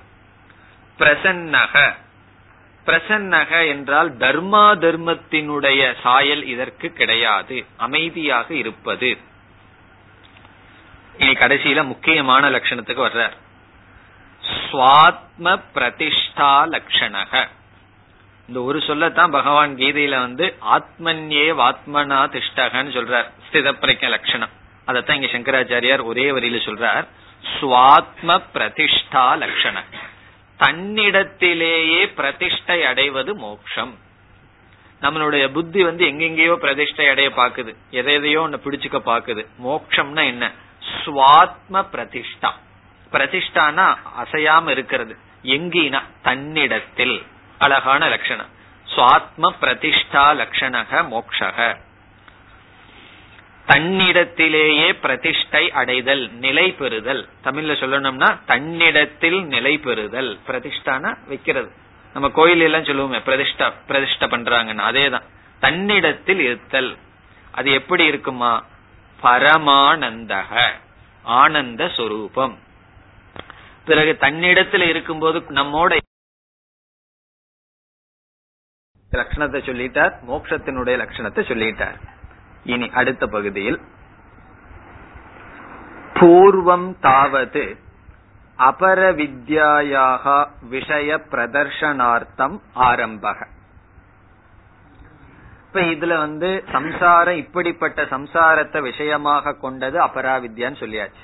பிரசன்னக. பிரசன்னக என்றால் தர்மா தர்மத்தினுடைய சாயல் இதற்கு கிடையாது. அமைதியாக இருப்பது. இனி கடைசியில முக்கியமான லட்சணத்துக்கு வர்றார். சுவாத்ம பிரதிஷ்டா லட்சணக இந்த ஒரு சொல்லத்தான் பகவான் கீதையில வந்து ஆத்மன்யே வாத்மனா திஷ்டகன்னு சொல்றார். ஸ்திதப்பிரக்க லட்சணம் அதத்தான் இங்க சங்கராச்சாரியார் ஒரே வரியில சொல்றார். சுவாத்ம பிரதிஷ்டா லட்சணம் தன்னிடத்திலேயே பிரதிஷ்டை அடைவது மோக்ஷம். நம்மளுடைய புத்தி வந்து எங்கெங்கேயோ பிரதிஷ்டை அடைய பாக்குது எதையோ ஒன்னு பிடிச்சுக்க பாக்குது மோக்ஷம்னா என்ன? சுவாத்ம பிரதிஷ்டா. பிரதிஷ்டானா அசையாம இருக்கிறது. எங்கினா தன்னிடத்தில். அழகான லட்சணம். சுவாத்ம பிரதிஷ்டா லட்சணக மோக்ஷக. தன்னிடத்திலேயே பிரதிஷ்டை அடைதல் நிலை பெறுதல். தமிழ்ல சொல்லணும்னா தன்னிடத்தில் நிலை பெறுதல். பிரதிஷ்டான வைக்கிறது. நம்ம கோயில் எல்லாம் சொல்லுவோமே பிரதிஷ்டா பிரதிஷ்டை பண்றாங்கன்னு. அதேதான். தன்னிடத்தில் இருத்தல். அது எப்படி இருக்குமா? பரமானந்தக. ஆனந்த சொரூபம். பிறகு தன்னிடத்துல இருக்கும்போது நம்மோட லட்சணத்தை சொல்லிட்டார் மோட்சத்தினுடைய லட்சணத்தை சொல்லிட்டார். இனி அடுத்த பகுதியில் பூர்வம் தாவது அபர வித்யாயாக விஷய பிரதர்ஷனார்த்தம் ஆரம்பக. இப்ப இதுல வந்து சம்சாரம் இப்படிப்பட்ட சம்சாரத்தை விஷயமாக கொண்டது அபராவித்யான்னு சொல்லியாச்சு.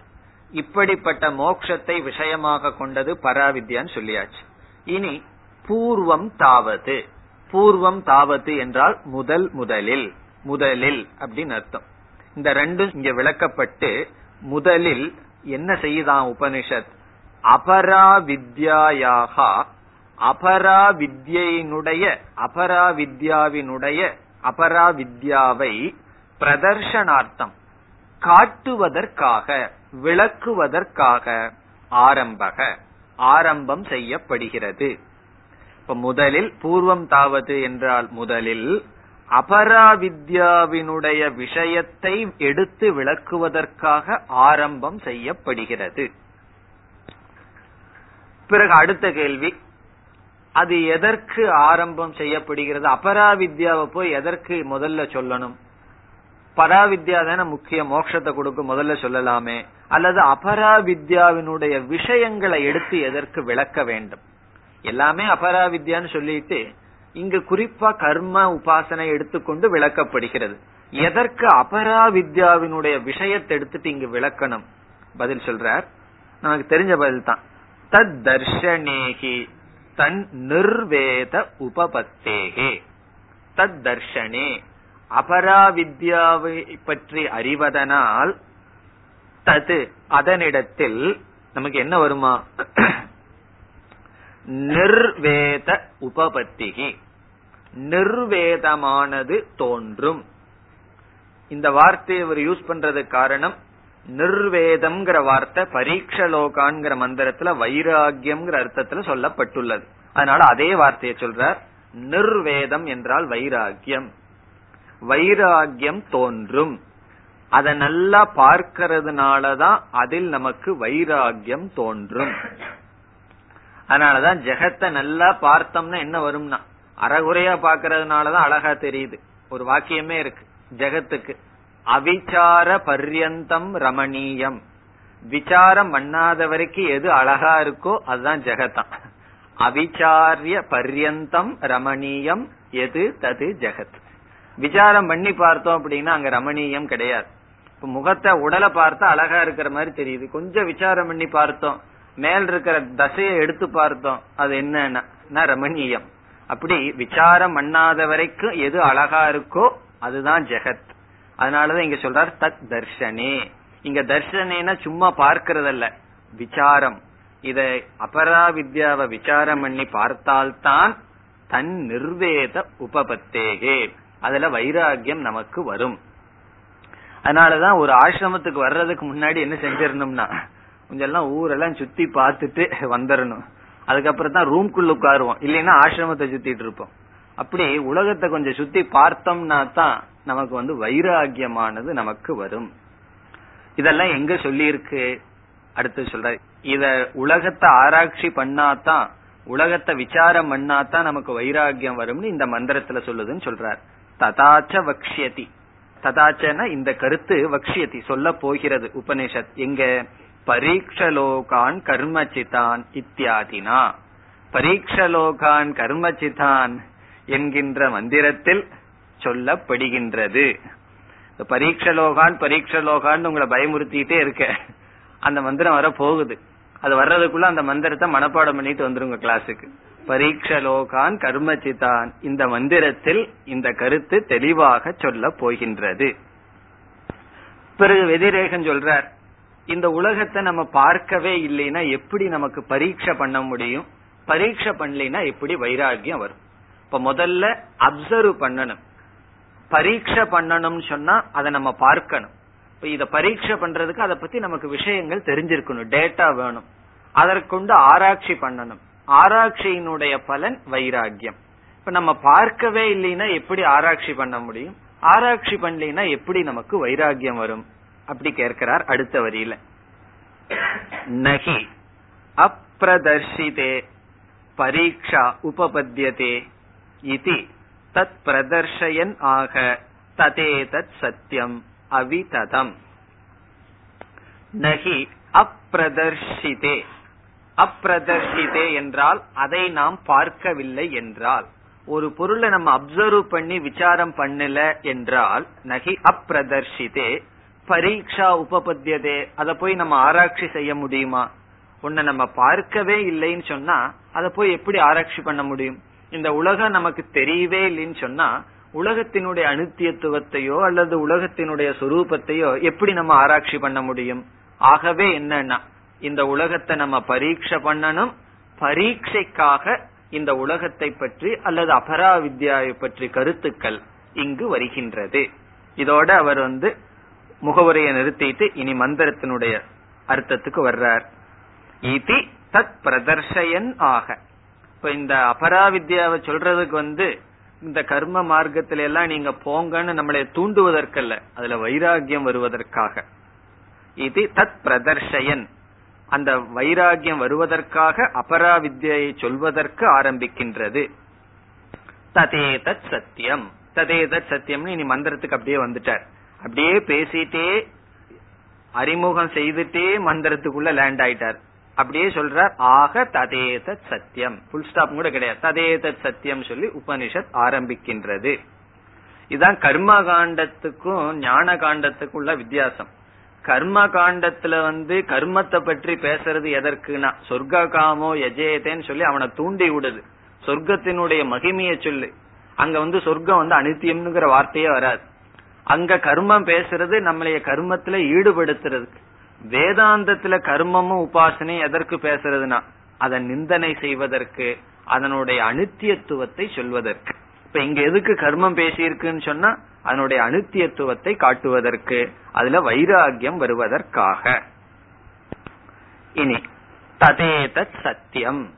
இப்படிப்பட்ட மோக்ஷத்தை விஷயமாக கொண்டது பராவித்யான்னு சொல்லியாச்சு. இனி பூர்வம் தாவது பூர்வம் தாவது என்றால் முதல் முதலில் முதலில் அப்படின்னு அர்த்தம். இந்த ரெண்டும் இங்க விளக்கப்பட்டு முதலில் என்ன செய்யுதான் உபனிஷத்? அபரா அபராவித்யினுடைய அபரா அபராவித்யாவை அபரா வித்யாவினுடைய அபரா வித்யாவை பிரதர்ஷனார்த்தம் காட்டுவதற்காக. விளக்குவதற்காக ஆரம்பக ஆரம்பம் செய்யப்படுகிறது. இப்ப முதலில் பூர்வம் தாவது என்றால் முதலில் அபராவித்யாவினுடைய விஷயத்தை எடுத்து விளக்குவதற்காக ஆரம்பம் செய்யப்படுகிறது. பிறகு அடுத்த கேள்வி அது எதற்கு ஆரம்பம் செய்யப்படுகிறது? அபராவித்யாவை போய் எதற்கு முதல்ல சொல்லணும்? பராவித்யா தானே முக்கிய மோட்சத்தை கொடுக்கும் முதல்ல சொல்லலாமே. அல்லது அபராவித்யாவினுடைய விஷயங்களை எடுத்து எதற்கு விளக்க வேண்டும்? எல்லாமே அபராவித்யான்னு சொல்லிட்டு இங்கு குறிப்பா கர்ம உபாசனை எடுத்துக்கொண்டு விளக்கப்படுகிறது. எதற்கு அபராவித்யாவினுடைய விஷயத்தை எடுத்துட்டு இங்கு விளக்கணும்? பதில் சொல்றார். நமக்கு தெரிஞ்ச பதில் தான். தத் தர்ஷனேகி தன் நிர்வேத உபபத்தேகே. தத் தர்ஷனே. அபராவித்யாவை பற்றி அறிவதனால் தது அதனிடத்தில் நமக்கு என்ன வருமா? நிர்வேத உபபத்திகி. நிர்வேதமானது தோன்றும். இந்த வார்த்தையை அவர் யூஸ் பண்றதுக்கு காரணம் நிர்வேதம்ங்கிற வார்த்தை பரீட்சலோகான்கிற மந்திரத்துல வைராகியம்ங்கிற அர்த்தத்துல சொல்லப்பட்டுள்ளது. அதனால அதே வார்த்தையை சொல்றார். நிர்வேதம் என்றால் வைராகியம் வைராகியம் தோன்றும். அதை நல்லா பார்க்கறதுனாலதான் அதில் நமக்கு வைராகியம் தோன்றும். அதனாலதான் ஜெகத்தை நல்லா பார்த்தோம்னா என்ன வரும்னா அறகுறையா பாக்கிறதுனாலதான் அழகா தெரியுது. ஒரு வாக்கியமே இருக்கு ஜெகத்துக்கு. அவிச்சார பர்யந்தம் ரமணீயம். விசாரம் பண்ணாத வரைக்கும் எது அழகா இருக்கோ அதுதான் ஜெகத்தான். அவிச்சாரிய பர்யந்தம் ரமணீயம் எது தது ஜெகத். விசாரம் பண்ணி பார்த்தோம் அப்படின்னா அங்க ரமணீயம் கிடையாது. இப்ப முகத்தை உடலை பார்த்தா அழகா இருக்கிற மாதிரி தெரியுது. கொஞ்சம் விசாரம் பண்ணி பார்த்தோம். மேல் இருக்கிற தசையை எடுத்து பார்த்தோம். அது என்ன? ரமணீயம். அப்படி விசாரம் பண்ணாத வரைக்கும் எது அழகா இருக்கோ அதுதான் ஜெகத். அதனாலதான் இங்க சொல்றாரு தத் தர்ஷனே. இங்க தர்ஷனேனா சும்மா பார்க்கறதல்ல. விசாரம். இத அபரா வித்யாவை விசாரம் பண்ணி பார்த்தால்தான் தன் நிர்வேத உபபத்தேகே. அதுல வைராகியம் நமக்கு வரும். அதனாலதான் ஒரு ஆசிரமத்துக்கு வர்றதுக்கு முன்னாடி என்ன செஞ்சிடணும்னா கொஞ்சம் எல்லாம் ஊரெல்லாம் சுத்தி பார்த்துட்டு வந்துடணும் அதுக்கப்புறம் தான் ரூம்குள்ள உட்காருவோம். இல்லைன்னா ஆசிரமத்தை சுத்திட்டு இருப்போம். அப்படி உலகத்தை கொஞ்சம் சுத்தி பார்த்தோம்னா தான் நமக்கு வந்து வைராகியமானது நமக்கு வரும். இதெல்லாம் எங்க சொல்லி இருக்கு அடுத்து சொல்ற இத உலகத்தை ஆராய்ச்சி பண்ணாதான் உலகத்தை விசாரம் பண்ணாதான் நமக்கு வைராகியம் வரும்னு இந்த மந்திரத்துல சொல்லுதுன்னு சொல்றார். ததாச்ச வக்ஷியதி. ததாச்சன இந்த கருத்து வக்ஷியதி சொல்ல போகிறது. உபனிஷத் எங்க? பரீட்சலோகான் கர்மச்சிதான் இத்தியாதினா. பரீட்சலோகான் கர்மச்சிதான் என்கின்ற மந்திரத்தில் சொல்லப்படுகின்றது. பரீட்சலோகான் பரீட்சலோகான் உங்களை பயமுறுத்திட்டே இருக்க. அந்த மந்திரம் வர போகுது அது வர்றதுக்குள்ள அந்த மந்திரத்தை மனப்பாடம் பண்ணிட்டு வந்துருங்க கிளாஸுக்கு பரீட்சலோகான் கர்மஜிதான் இந்த மந்திரத்தில் இந்த கருத்து தெளிவாக சொல்ல போகின்றது. பிறகு வெதிரேகன் சொல்றார் இந்த உலகத்தை நம்ம பார்க்கவே இல்லைன்னா எப்படி நமக்கு பரீட்சை பண்ண முடியும்? பரீட்சை பண்ணலைன்னா எப்படி வைராகியம் வரும்? இப்ப முதல்ல அப்சர்வ் பண்ணணும். பரீட்சை பண்ணணும்னு சொன்னா அதை நம்ம பார்க்கணும். இப்ப இத பரீட்சை பண்றதுக்கு அதை பத்தி நமக்கு விஷயங்கள் தெரிஞ்சிருக்கணும். டேட்டா வேணும். அதற்கொண்டு ஆராய்ச்சி பண்ணணும். ஆராய்ச்சியினுடைய பலன் வைராகியம் இப்ப நம்ம பார்க்கவே இல்லைன்னா எப்படி ஆராய்ச்சி பண்ண முடியும்? ஆராய்ச்சி பண்ணலைன்னா எப்படி நமக்கு வைராகியம் வரும்? அப்படி கேட்கிறார் அடுத்த வரியில. நகி அப்பிரதர்ஷிதே பரீட்சா உபபத்தியதே இது தத் பிரதர்ஷயன் ஆக ததே தத் சத்தியம் அவிததம். நகி அப்பிரதர்ஷிதே. அப்பிரதர்ஷிதே என்றால் அதை நாம் பார்க்கவில்லை என்றால். ஒரு பொருளை நம்ம அப்சர்வ் பண்ணி விசாரம் பண்ணல என்றால் நகி அப்பிரதர்ஷிதே பரீட்சா உபபத்தியதே அதை போய் நம்ம ஆராய்ச்சி செய்ய முடியுமா? உன்னை நம்ம பார்க்கவே இல்லைன்னு சொன்னா அதை போய் எப்படி ஆராய்ச்சி பண்ண முடியும்? இந்த உலகம் நமக்கு தெரியவே இல்லைன்னு சொன்னா உலகத்தினுடைய அனுத்தியத்துவத்தையோ அல்லது உலகத்தினுடைய சொரூபத்தையோ எப்படி நம்ம ஆராய்ச்சி பண்ண முடியும்? ஆகவே என்னன்னா இந்த உலகத்தை நம்ம பரீட்சை பண்ணணும். பரீட்சைக்காக இந்த உலகத்தை பற்றி அல்லது அபரா வித்யாவை பற்றி கருத்துக்கள் இங்கு வருகின்றது. இதோட அவர் வந்து முகவுரையை நிறுத்திட்டு இனி மந்திரத்தினுடைய அர்த்தத்துக்கு வர்றார். இதி தத் பிரதர்ஷயன் ஆக. இப்ப இந்த அபராவித்யாவை சொல்றதுக்கு வந்து இந்த கர்ம மார்க்கத்தில எல்லாம் நீங்க போங்கன்னு நம்மளை தூண்டுவதற்கல்ல அதுல வைராகியம் வருவதற்காக. இது தத் பிரதர்ஷயன். அந்த வைராகியம் வருவதற்காக அபராவித்யை சொல்வதற்கு ஆரம்பிக்கின்றது. ததேதத் சத்தியம் ததேதத் சத்தியம்னு இனி மந்திரத்துக்கு அப்படியே வந்துட்டார். அப்படியே பேசிட்டே அறிமுகம் செய்துட்டே மந்திரத்துக்குள்ள லேண்ட் ஆயிட்டார். அப்படியே சொல்றார் ஆக ததேதத் சத்தியம் புல் ஸ்டாப் கூட கிடையாது. ததேதத் சத்தியம் சொல்லி உபனிஷத் ஆரம்பிக்கின்றது. இதுதான் கர்ம காண்டத்துக்கும் ஞான காண்டத்துக்கும் உள்ள வித்தியாசம். கர்ம காண்டத்துல வந்து கர்மத்தை பற்றி பேசுறது எதற்குனா சொர்க்க காமோ எஜேதேன்னு சொல்லி அவனை தூண்டி விடுது. சொர்க்கத்தினுடைய மகிமையை சொல்லு. அங்க வந்து சொர்க்கம் வந்து அனித்தியம்ங்கிற வார்த்தையே வராது. அங்க கர்மம் பேசுறது நம்மளைய கர்மத்துல ஈடுபடுத்துறதுக்கு. வேதாந்தத்துல கர்மமும் உபாசனை எதற்கு பேசுறதுனா அதை நிந்தனை செய்வதற்கு அதனுடைய அனித்தியத்துவத்தை சொல்வதற்கு. இப்ப இங்க எதுக்கு கர்மம் பேசியிருக்குன்னு சொன்னா அதனுடைய அனுத்தியத்துவத்தை காட்டுவதற்கு அதுல வைராகியம் வருவதற்காக. இனி ததேத சத்தியம்.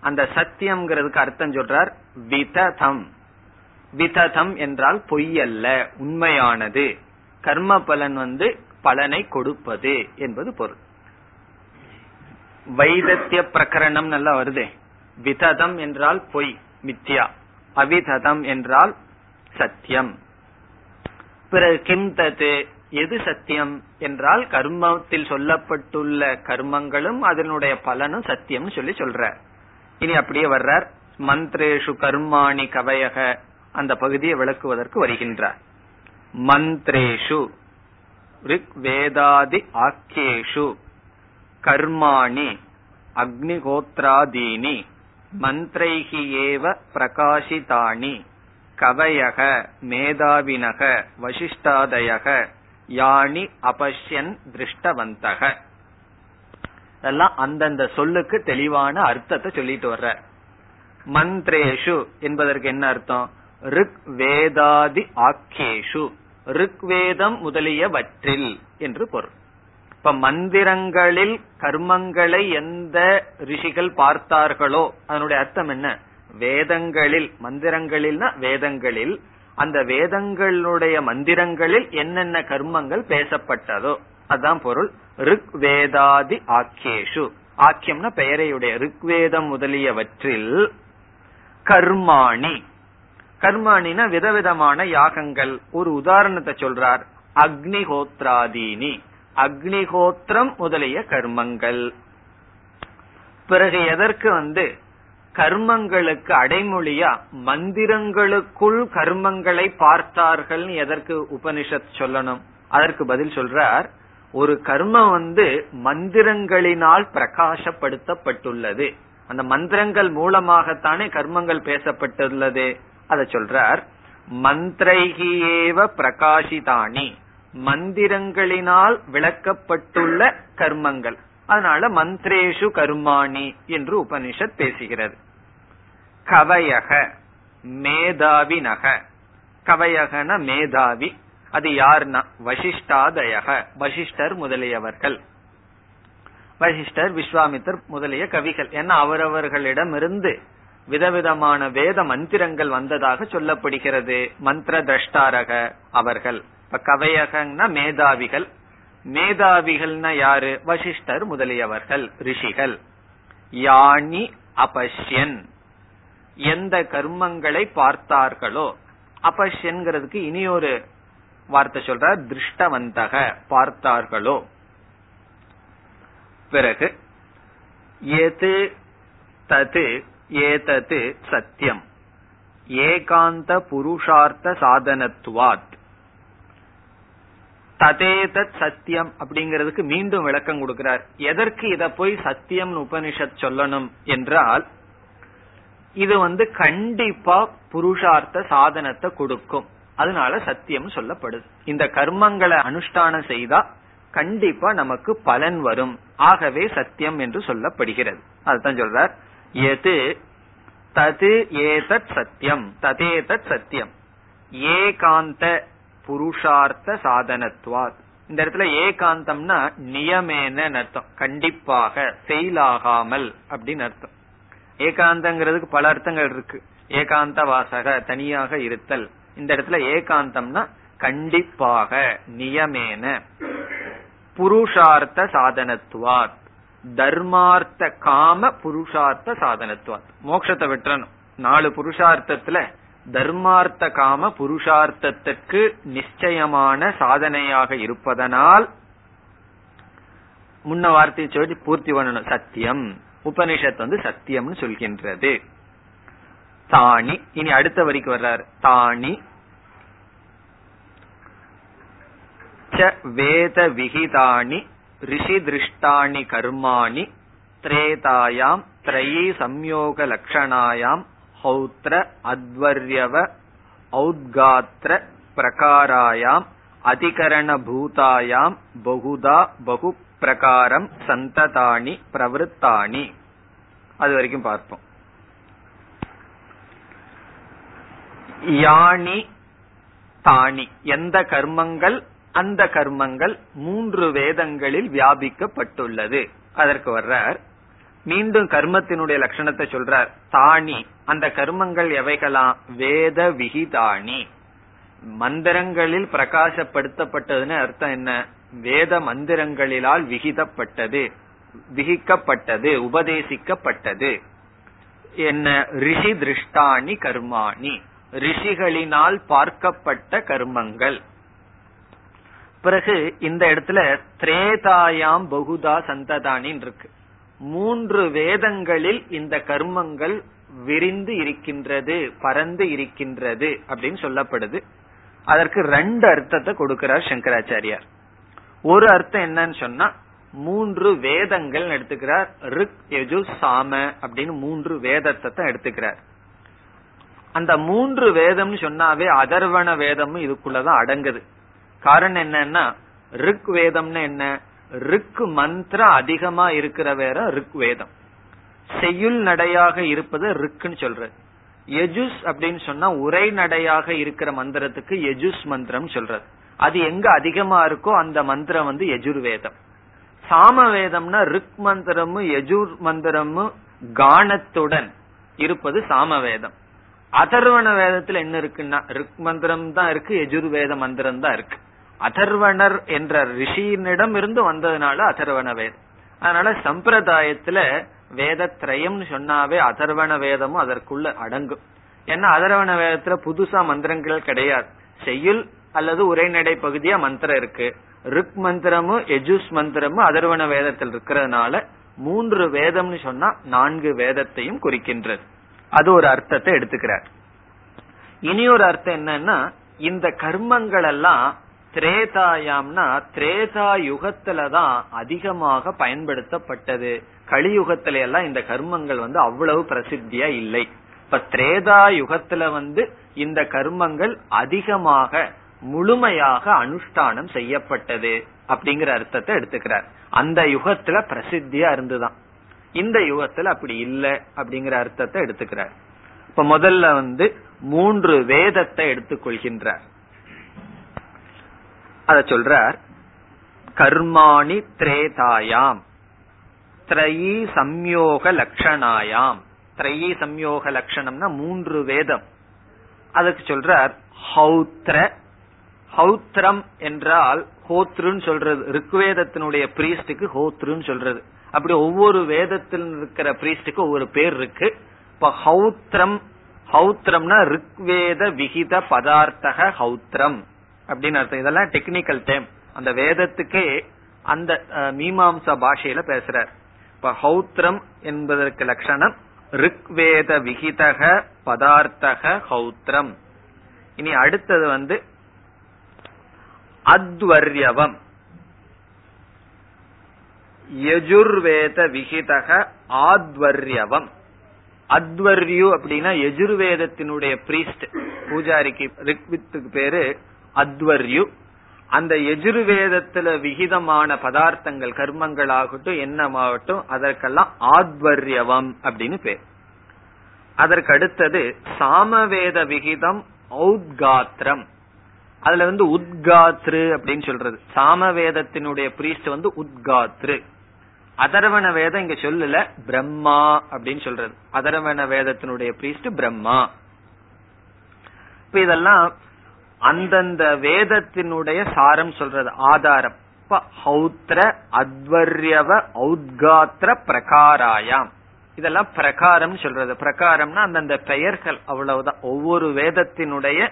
அந்த சத்தியம்ங்கிறதுக்கு அர்த்தம் சொல்றார் விததம். விததம் என்றால் பொய்யல்ல உண்மையானது. கர்ம பலன் வந்து பலனை கொடுப்பது என்பது பொருள். வைதத்திய பிரகரணம் நல்லா வருதே. விததம் என்றால் பொய் மித்யா. அவிததம் என்றால் சத்தியம். பிறகு கிம் தது எது சத்தியம் என்றால் கர்மத்தில் சொல்லப்பட்டுள்ள கர்மங்களும் அதனுடைய பலனும் சத்தியம் சொல்லி சொல்ற இனி அப்படியே வர்றார். மந்திரேஷு கர்மாணி கவயக அந்த பகுதியை விளக்குவதற்கு வருகின்றார். மந்திரேஷு ரிக் வேதாதி ஆக்கியேஷு கர்மாணி அக்னிகோத்ராதீனி மந்திரைகி ஏவ பிரகாசிதானி கவயக மேதாவினக வசிஷ்டாதயக யானி அபஷ்யன் திருஷ்டவந்தக. இதெல்லாம் அந்தந்த சொல்லுக்கு தெளிவான அர்த்தத்தை சொல்லிட்டு வர்ற. மந்திரேஷு என்பதற்கு என்ன அர்த்தம்? ரிக் வேதாதி ஆக்கியேஷு ரிக்வேதம் முதலியவற்றில் என்று பொருள். இப்ப மந்திரங்களில் கர்மங்களை எந்த ரிஷிகள் பார்த்தார்களோ அதனுடைய அர்த்தம் என்ன? வேதங்களில் மந்திரங்களில்னா வேதங்களில் அந்த வேதங்களுடைய மந்திரங்களில் என்னென்ன கர்மங்கள் பேசப்பட்டதோ அதான் பொருள். ரிக் வேதாதி ஆக்கியேஷு. ஆக்கியம்னா பெயரையுடைய. ரிக்வேதம் முதலியவற்றில் கர்மாணி. கர்மாணினா விதவிதமான யாகங்கள். ஒரு உதாரணத்தை சொல்றார். அக்னிஹோத்ராதீனி. அக்னிகோத்திரம் முதலிய கர்மங்கள். பிறகு எதற்கு வந்து கர்மங்களுக்கு அடைமொழியா மந்திரங்களுக்குள் கர்மங்களை பார்த்தார்கள் எதற்கு உபனிஷத் சொல்லணும்? அதற்கு பதில் சொல்றார் ஒரு கர்மம் வந்து மந்திரங்களினால் பிரகாசப்படுத்தப்பட்டுள்ளது. அந்த மந்திரங்கள் மூலமாகத்தானே கர்மங்கள் பேசப்பட்டுள்ளது. அத சொல்றார் மந்திரைகியேவ பிரகாசிதானி மந்திரங்களினால் விளக்கப்பட்டுள்ள கர்மங்கள். அதனால மந்திரேஷு கர்மாணி என்று உபனிஷத் பேசுகிறது. கவையக மேதாவி நக கவையகன மேதாவி அது யார்னா? வசிஷ்டாதயக வசிஷ்டர் முதலியவர்கள். வசிஷ்டர் விஸ்வாமித்தர் முதலிய கவிகள். ஏன்னா அவரவர்களிடமிருந்து விதவிதமான வேத மந்திரங்கள் வந்ததாக சொல்லப்படுகிறது. மந்திர திரஷ்டாரக அவர்கள். இப்ப கவையகன்னா மேதாவிகள். மேதாவிகள்னா யாரு? வசிஷ்டர் முதலியவர்கள் ரிஷிகள். யானி அபஷ்யன். எந்த கர்மங்களை பார்த்தார்களோ அபஷ்யன்கிறதுக்கு இனி ஒரு வார்த்தை சொல்ற திருஷ்டவந்தக பார்த்தார்களோ. பிறகு எது தது ஏதது சத்தியம். ஏகாந்த புருஷார்த்த சாதனத்துவாத். ததேதத் சத்தியம் அப்படிங்கிறதுக்கு மீண்டும் விளக்கம் கொடுக்கிறார். எதற்கு இத போய் சத்தியம் உபனிஷத் சொல்லணும் என்றால் இது வந்து கண்டிப்பா புருஷார்த்த சாதனத்தை கொடுக்கும். அதனால சத்தியம் சொல்லப்படுது. இந்த கர்மங்களை அனுஷ்டானம் செய்தா கண்டிப்பா நமக்கு பலன் வரும். ஆகவே சத்தியம் என்று சொல்லப்படுகிறது. அதுதான் சொல்றார். எது? தது ஏதத் சத்தியம். ததேதத் சத்தியம். ஏகாந்த புருஷார்த்த சாதனத்வாத் இந்த இடத்துல ஏகாந்தம்னா நியமேன அர்த்தம். கண்டிப்பாக செயலாகாமல் அப்படின்னு அர்த்தம். ஏகாந்தங்கிறதுக்கு பல அர்த்தங்கள் இருக்கு. ஏகாந்த வாசக தனியாக இருத்தல். இந்த இடத்துல ஏகாந்தம்னா கண்டிப்பாக நியமேன புருஷார்த்த சாதனத்துவாத். தர்மார்த்த காம புருஷார்த்த சாதனத்துவாத். மோட்சத்தை விட்டுறணும். நாலு புருஷார்த்தத்துல தர்மார்த்த காம புருஷார்த்தத்திற்கு நிச்சயமான சாதனையாக இருப்பதனால் முன்ன வார்த்தையை சொல்லி பூர்த்தி பண்ணணும். சத்தியம். உபனிஷத் வந்து சத்தியம்னு சொல்கின்றது. தானி இனி அடுத்த வரிக்கு வர்றார். தானி வேத விகிதானி ரிஷி திருஷ்டாணி கர்மாணி. திரேதாயாம். திரையி சம்யோக லட்சணாயாம் ஹௌத்ர அத்வர்யவ ஔத்காத்ர பிரகாராயாம் அதிகரண பூதாயாம் பகுதா பகு பிரகாரம் சந்ததானி பிரவருத்தானி. அது வரைக்கும் பார்ப்போம். யானி தானி. எந்த கர்மங்கள் அந்த கர்மங்கள் மூன்று வேதங்களில் வியாபிக்கப்பட்டுள்ளது. அதற்கு வர்றார் மீண்டும் கர்மத்தினுடைய லட்சணத்தை சொல்றார். தானி. அந்த கர்மங்கள் எவைகளாம்? வேத விகிதானி. மந்திரங்களில் பிரகாசப்படுத்தப்பட்டதுன்னு அர்த்தம் என்ன? வேத மந்திரங்களிலால் விகிதப்பட்டது விகிக்கப்பட்டது உபதேசிக்கப்பட்டது. என்ன? ரிஷி திருஷ்டாணி கர்மாணி ரிஷிகளினால் பார்க்கப்பட்ட கர்மங்கள். பிறகு இந்த இடத்துல திரேதாயாம் பகுதா சந்ததானின் இருக்கு. மூன்று வேதங்களில் இந்த கர்மங்கள் விரிந்து இருக்கின்றது பறந்து இருக்கின்றது அப்படின்னு சொல்லப்படுது. அதற்கு ரெண்டு அர்த்தத்தை கொடுக்கிறார் சங்கராச்சாரியார். ஒரு அர்த்தம் என்னன்னு சொன்னா மூன்று வேதங்கள் எடுத்துக்கிறார். ரிக் எஜு சாம அப்படின்னு மூன்று வேதத்தை எடுத்துக்கிறார். அந்த மூன்று வேதம்னு சொன்னாவே அதர்வண வேதமும் இதுக்குள்ளதான் அடங்குது. காரணம் என்னன்னா ரிக் வேதம்னு என்ன? ரிக் மந்திரம் அதிகமா இருக்கிற வேற ரிக் வேதம். செய்யுள் நடையாக இருப்பது ரிக்குன்னு சொல்றது எஜுஸ் அப்படின்னு சொன்னா உரை நடையாக இருக்கிற மந்திரத்துக்கு எஜுஸ் மந்திரம் சொல்றது அது எங்க அதிகமா இருக்கோ அந்த மந்திரம் வந்து எஜுர்வேதம். சாம வேதம்னா ரிக் மந்திரமும் எஜுர் மந்திரமும் கானத்துடன் இருப்பது சாம வேதம் அதர்வண வேதத்துல என்ன இருக்குன்னா ரிக் மந்திரம் தான் இருக்கு எஜுர்வேத மந்திரம் தான் இருக்கு. அதர்வணர் என்ற ரிஷியினிடம் இருந்து வந்ததுனால அதர்வண வேதம். அதனால சம்பிரதாயத்துல வேதத்ரயம்னு சொன்னாவே அதர்வண வேதமும் அதற்குள்ள அடங்கும். ஏன்னா அதர்வண வேதத்துல புதுசா மந்திரங்கள் கிடையாது. செய்யுள் அல்லது உரைநடை பகுதியா மந்திரம் இருக்கு. ரிக் மந்திரமும் எஜுஸ் மந்திரமும் அதர்வண வேதத்தில் இருக்கிறதுனால மூன்று வேதம்னு சொன்னா நான்கு வேதத்தையும் குறிக்கின்றது. அது ஒரு அர்த்தத்தை எடுத்துக்கிறார். இனி ஒரு அர்த்தம் என்னன்னா இந்த கர்மங்கள் எல்லாம் திரேதாயாம்னா திரேதா யுகத்துலதான் அதிகமாக பயன்படுத்தப்பட்டது. கலியுகத்தில எல்லாம் இந்த கர்மங்கள் வந்து அவ்வளவு பிரசித்தியா இல்லை. இப்ப திரேதா யுகத்துல வந்து இந்த கர்மங்கள் அதிகமாக முழுமையாக அனுஷ்டானம் செய்யப்பட்டது அப்படிங்கிற அர்த்தத்தை எடுத்துக்கிறார். அந்த யுகத்துல பிரசித்தியா இருந்துதான். இந்த யுகத்துல அப்படி இல்லை அப்படிங்கிற அர்த்தத்தை எடுத்துக்கிறார். இப்ப முதல்ல வந்து மூன்று வேதத்தை எடுத்துக்கொள்கின்றார். அத சொல்றார் கர்மாணி திரேதாயாம் திரையீ சம்யோக லட்சணாயாம் திரையீ சம்யோக லட்சணம்னா மூன்று வேதம். அதுக்கு சொல்றார் ஹௌத்ர. ஹௌத்ரம் என்றால் ஹோத்ருன்னு சொல்றது ருக்வேதத்தினுடைய பிரீஸ்டுக்கு ஹோத்ருன்னு சொல்றது. அப்படி ஒவ்வொரு வேதத்தில் இருக்கிற பிரீஸ்டுக்கு ஒவ்வொரு பேர் இருக்கு. இப்ப ஹௌத்ரம் ஹௌத்ரம்னா ருக்வேத விகித பதார்த்தக ஹௌத்ரம். அப்படின்னு அர்த்தம். இதெல்லாம் டெக்னிக்கல் டேம் அந்த வேதத்துக்கே அந்த மீமாம்சா பாஷையில பேசுறார். இப்ப ஹௌத்ரம் என்பதற்கு லட்சணம் ருக்வேத விகிதக பதார்த்தக ஹௌத்ரம். இனி அடுத்தது வந்து அத்வர்யவம். யஜுர்வேத விகிதக ஆத்வர்யவம். அத்வர்யு அப்படின்னா எஜுர்வேதத்தினுடைய பிரீஸ்ட் பூஜாரிக்கு ரிக்வித்துக்கு பேரு அத்வர்யு. அந்த எஜுர்வேதத்துல விகிதமான பதார்த்தங்கள் கர்மங்கள் ஆகட்டும் என்னமாகட்டும் அதற்கெல்லாம் ஆத்வர்யவம் அப்படின்னு பேர். அதற்கு அடுத்தது சாமவேத விகிதம் ஔத்காத்திரம். அதுல வந்து உத்காத்ரு அப்படின்னு சொல்றது. சாமவேதத்தினுடைய பிரீஸ்ட் வந்து உத்காத்ரு. அதரவண வேதம் இங்க சொல்லல பிரம்மா அப்படின்னு சொல்றது. அதரவண வேதத்தினுடைய பிரீஸ்ட் பிரம்மா. இப்ப இதெல்லாம் அந்தந்த வேதத்தினுடைய சாரம் சொல்றது ஆதாரம். ஹௌத்ர அத்வர்யவ ஔத்காத்திர பிரகாராயாம். இதெல்லாம் பிரகாரம் சொல்றது. பிரகாரம்னா அந்தந்த பெயர்கள் அவ்வளவுதான். ஒவ்வொரு வேதத்தினுடைய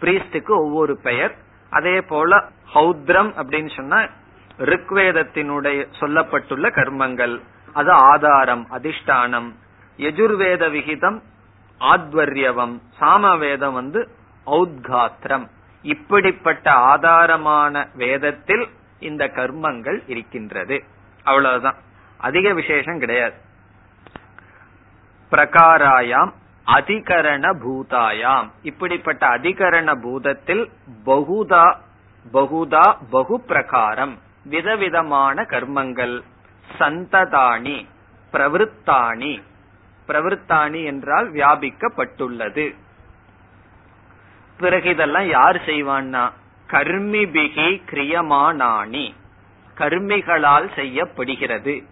பிரீஸ்டுக்கு ஒவ்வொரு பெயர். அதே போல ஹௌத்ரம் அப்படின்னு சொன்னா ரிக்வேதத்தினுடைய சொல்லப்பட்டுள்ள கர்மங்கள். அது ஆதாரம் அதிஷ்டானம். எஜுர்வேத விகிதம் ஆத்வர்யவம். சாமவேதம் வந்து ஔத்காத்திரம். இப்படிப்பட்ட ஆதாரமான வேதத்தில் இந்த கர்மங்கள் இருக்கின்றது. அவ்வளவுதான். அதிக விசேஷம் கிடையாது. பிரகாராயாம் அதிகரண பூதாயாம் இப்படிப்பட்ட அதிகரண பூதத்தில் பகுதா பகுதா பகு பிரகாரம் விதவிதமான கர்மங்கள். சந்ததாணி பிரவருத்தாணி பிரவருத்தாணி என்றால் வியாபிக்கப்பட்டுள்ளது. பிறகு இதெல்லாம் யார் செய்வான்னா? கர்மிபிகி கிரியமானானி கர்மிகளால் செய்யப்படுகிறது.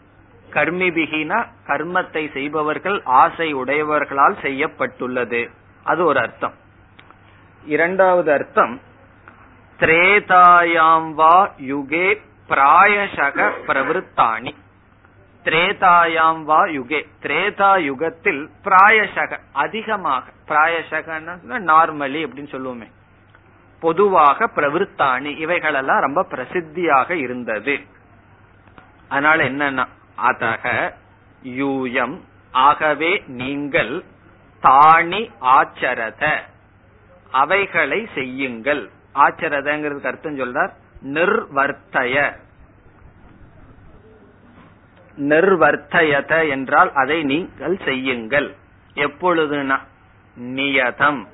கர்மிபிகினா கர்மத்தை செய்பவர்கள் ஆசை உடையவர்களால் செய்யப்பட்டுள்ளது. அது ஒரு அர்த்தம். இரண்டாவது அர்த்தம் திரேதாயாம் வா யுகே பிராயசக பிரவருத்தானி திரேதாயாம் வா யுகே. திரேதா யுகத்தில் பிராயசக அதிகமாக. பிராயசகன்னா நார்மலி அப்படின்னு சொல்லுவோமே. பொதுவாக பிரவிற்த்தாணி இவைகளெல்லாம் ரொம்ப பிரசித்தியாக இருந்தது. அதனால என்னன்னா அதக யூயம் ஆகவே நீங்கள் தாணி ஆச்சரத அவைகளை செய்யுங்கள். ஆச்சரதங்கிறது அர்த்தம் சொல்றார் நிர்வர்த்தய. நிர்வர்த்தயத என்றால் அதை நீங்கள் செய்யுங்கள். எப்பொழுதுனா நியதம்.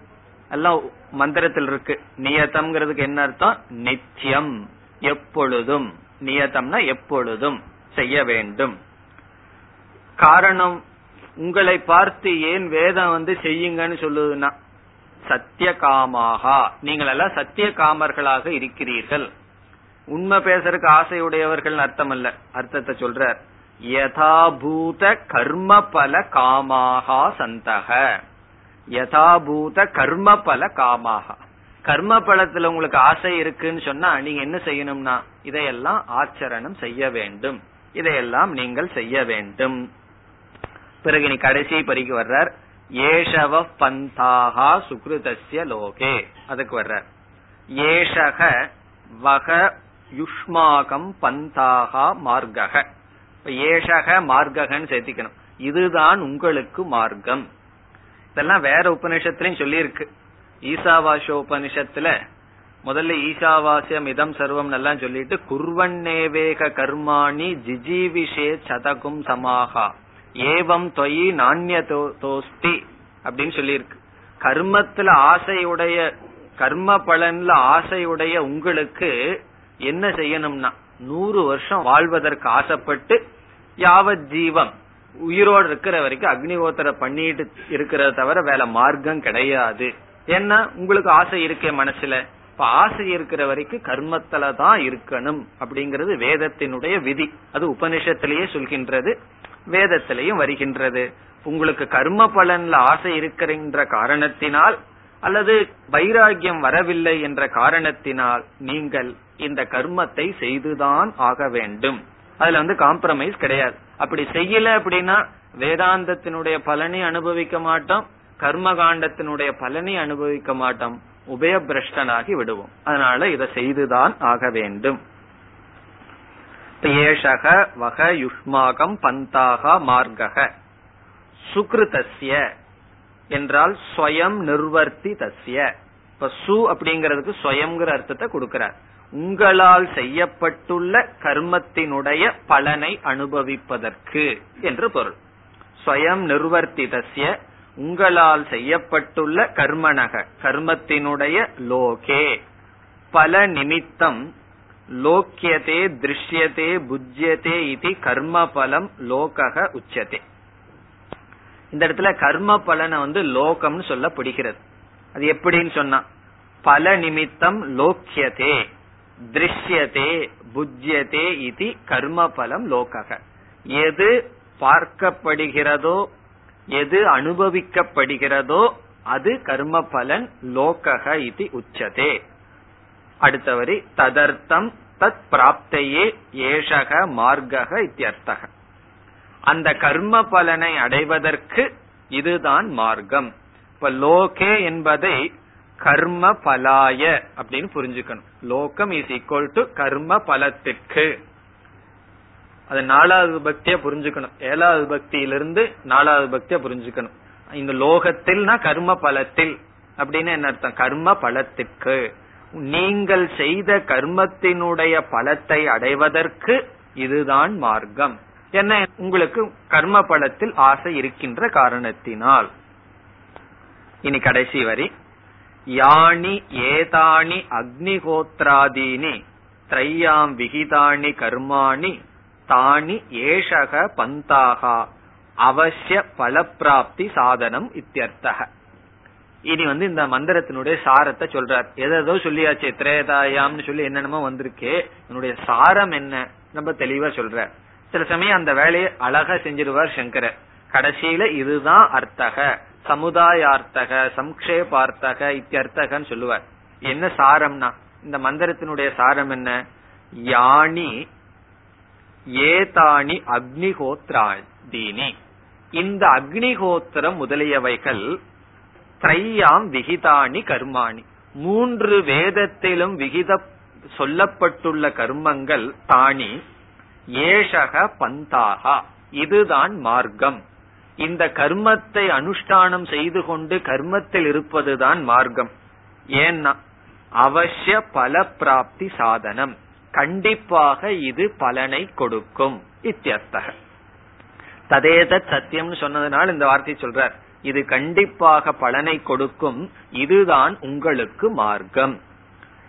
எல்லாம் மந்திரத்தில் இருக்கு. நியதம்ங்கிறதுக்கு என்ன அர்த்தம்? நித்தியம். எப்பொழுதும். நியதம்னா எப்பொழுதும் செய்ய வேண்டும். காரணம் உங்களை பார்த்து ஏன் வேதம் வந்து செய்யுங்கன்னு சொல்லுதுன்னா சத்திய காமாகா நீங்கள் எல்லாம் சத்திய காமர்களாக இருக்கிறீர்கள். உண்மை பேசுறதுக்கு ஆசையுடையவர்கள் அர்த்தம் அல்ல அர்த்தத்தை சொல்றார். யதாபூத கர்ம பல காமாகா சந்தக. யதாபூத கர்ம பல காமாகா கர்ம பலத்துல உங்களுக்கு ஆசை இருக்குன்னு சொன்னா நீங்க என்ன செய்யணும்னா இதையெல்லாம் ஆச்சரணம் செய்ய வேண்டும். இதையெல்லாம் நீங்கள் செய்ய வேண்டும். பிறகு நீ கடைசி பறிக்கு வர்றார். ஏஷவ பந்தாகா சுக்ருதஸ்ய லோகே. அதுக்கு வர்றார். ஏஷக வக யுஷ்மாகம் பந்தாகா மார்கக. ஏஷக மார்ககன்னு சேர்த்திக்கணும். இதுதான் உங்களுக்கு மார்க்கம். இதெல்லாம் வேற உபநிஷத்துலயும் சொல்லியிருக்கு. ஈசாவாச உபனிஷத்துல முதல்ல ஈசாவாசியம் இதம் சர்வம் எல்லாம் சொல்லிட்டு குர்வன்னேவேக கர்மாணி ஜிஜீவிஷே சதகும் சமாகா. ஏவம் தொயி நாண்ய தோஸ்தி அப்படின்னு சொல்லியிருக்கு. கர்மத்துல ஆசையுடைய கர்ம பலன்ல ஆசையுடைய உங்களுக்கு என்ன செய்யணும்னா நூறு வருஷம் வாழ்வதற்கு ஆசைப்பட்டு யாவத் ஜீவம் உயிரோடு இருக்கிற வரைக்கும் அக்னிஹோத்திர பண்ணிட்டு இருக்கிறத தவிர வேலை மார்க்கம் கிடையாது. ஏன்னா உங்களுக்கு ஆசை இருக்கே மனசுல. இப்ப ஆசை இருக்கிற வரைக்கும் கர்மத்துல தான் இருக்கணும் அப்படிங்கறது வேதத்தினுடைய விதி. அது உபனிஷத்திலேயே சொல்கின்றது வேதத்திலையும் வருகின்றது. உங்களுக்கு கர்ம பலன்ல ஆசை இருக்கிற காரணத்தினால் அல்லது வைராகியம் வரவில்லை என்ற காரணத்தினால் நீங்கள் இந்த கர்மத்தை செய்துதான் ஆக வேண்டும். அதுல வந்து காம்ப்ரமைஸ் கிடையாது. அப்படி செய்யல அப்படின்னா வேதாந்தத்தினுடைய பலனை அனுபவிக்க மாட்டோம் கர்ம காண்டத்தினுடைய பலனை அனுபவிக்க மாட்டோம் உபயபிரஷ்டனாகி விடுவோம். அதனால இதை செய்துதான் ஆக வேண்டும். ஏஷக வக யுஷ்மாகம் பந்தாக மார்கக சுக்ருதஸ்ய என்றால் ஸ்வயம் நிர்வர்த்தி தசிய இப்ப சு அப்படிங்கறதுக்கு ஸ்வயம்ங்கிற அர்த்தத்தை கொடுக்கிறார். உங்களால் செய்யப்பட்டுள்ள கர்மத்தினுடைய பலனை அனுபவிப்பதற்கு என்று பொருள். ஸ்வயம் நிர்வர்த்தி தஸ்ய உங்களால் செய்யப்பட்டுள்ள கர்மனக கர்மத்தினுடைய லோகே. பல நிமித்தம் லோக்கியதே திருஷ்யதே புஜ்யதே இது கர்ம பலம் லோகக உச்சதே. இந்த இடத்துல கர்ம பலனை வந்து லோகம்னு சொல்லப்படுகிறது. அது எப்படின்னு சொன்னா பல நிமித்தம் லோக்கியதே திருஷ்யதே புஜ்யதே இது கர்ம பலம் லோகக. எது பார்க்கப்படுகிறதோ எது அனுபவிக்கப்படுகிறதோ அது கர்ம பலன் லோகக இது உச்சதே. அடுத்தவரி ததர்த்தம் தத் பிராப்தையே ஏஷக மார்க்கக இத்தியர்த்தக. அந்த கர்ம பலனை அடைவதற்கு இதுதான் மார்க்கம். இப்ப லோகே என்பதை கர்ம பலாய அப்படின்னு புரிஞ்சுக்கணும். லோகம் இஸ் ஈக்குவல் டு கர்ம பலத்திற்கு. அது நாலாவது பக்திய புரிஞ்சுக்கணும். ஏழாவது பக்தியிலிருந்து நாலாவது பக்திய புரிஞ்சுக்கணும். இந்த லோகத்தில்னா கர்ம பலத்தில் அப்படின்னு என்ன அர்த்தம்? கர்ம பலத்திற்கு. நீங்கள் செய்த கர்மத்தினுடைய பலத்தை அடைவதற்கு இதுதான் மார்க்கம். என்ன உங்களுக்கு கர்ம பலத்தில் ஆசை இருக்கின்ற காரணத்தினால். இனி கடைசி வரி. யானி ஏதானி அக்னிஹோத்ராதீனி திரையாம் விகிதானி கர்மாணி தானி ஏஷக பந்தாகா அவசிய பலப்பிராப்தி சாதனம் இத்தியர்த்தக. இனி வந்து இந்த மந்திரத்தினுடைய சாரத்தை சொல்றார். எதோ சொல்லியாச்சு திரேதாயாம்னு சொல்லி என்னென்னமோ வந்திருக்கே. என்னுடைய சாரம் என்ன? நம்ம தெளிவா சொல்ற சில சமயம் அந்த வேலையை அழகா செஞ்சிருவார் சங்கரர். கடைசியில இதுதான் அர்த்தக. சமுதாயார்த்தக சம்க்ஷேபார்த்தக இத்தியர்த்தகன்னு சொல்லுவார். என்ன சாரம்னா இந்த மந்திரத்தினுடைய சாரம் என்ன? யானி ஏதானி அக்னிஹோத்ராதீனி இந்த அக்னிகோத்திரம் முதலியவைகள் திரையாம் விகிதானி கர்மாணி. மூன்று வேதத்திலும் விகித சொல்லப்பட்டுள்ள கர்மங்கள் தானி. ஏஷக பந்தாகா. இதுதான் மார்க்கம். இந்த கர்மத்தை அனுஷ்டானம் செய்து கொண்டு கர்மத்தில் இருப்பதுதான் மார்க்கம். ஏன்னா அவசிய பல பிராப்தி சாதனம். கண்டிப்பாக இது பலனை கொடுக்கும் இத்தியர்த்தக. ததேத சத்தியம்னு சொன்னதுனால இந்த வார்த்தை சொல்றார். இது கண்டிப்பாக பலனை கொடுக்கும். இதுதான் உங்களுக்கு மார்க்கம்.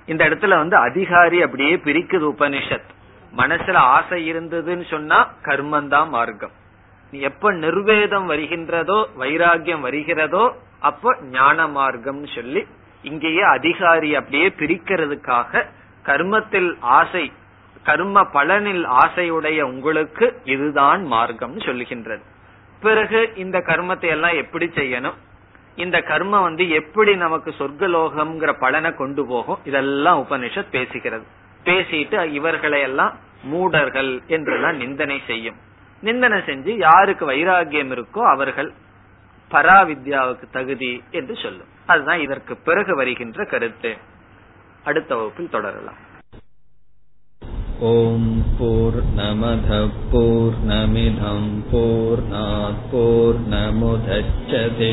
இந்த இடத்துல வந்து அதிகாரி அப்படியே பிரிக்குது உபனிஷத். மனசுல ஆசை இருந்ததுன்னு சொன்னா கர்மந்தான் மார்க்கம். எப்ப நிர்வேதம் வருகின்றதோ வைராகியம் வருகிறதோ அப்ப ஞான மார்க்கம் சொல்லி இங்கேயே அதிகாரி அப்படியே பிரிக்கிறதுக்காக கர்மத்தில் ஆசை கர்ம பலனில் ஆசையுடைய உங்களுக்கு இதுதான் மார்க்கம் சொல்லுகின்றது. பிறகு இந்த கர்மத்தை எல்லாம் எப்படி செய்யணும்? இந்த கர்மம் வந்து எப்படி நமக்கு சொர்க்கலோகம்ங்கிற பலனை கொண்டு போகும்? இதெல்லாம் உபனிஷத் பேசுகிறது. பேசிட்டு இவர்களை எல்லாம் மூடர்கள் என்றெல்லாம் நிந்தனை செய்யும் நிந்தனை செஞ்சு யாருக்கு வைராகியம் இருக்கோ அவர்கள் பராவித்யாவுக்கு தகுதி என்று சொல்லும் அதுதான் இதற்கு பிறகு வருகின்ற கருத்து அடுத்த வகுப்பில் தொடரலாம் ॐ पूर्णमधः पूर्णमिधम् पूर्णात् पूर्णमुदच्छते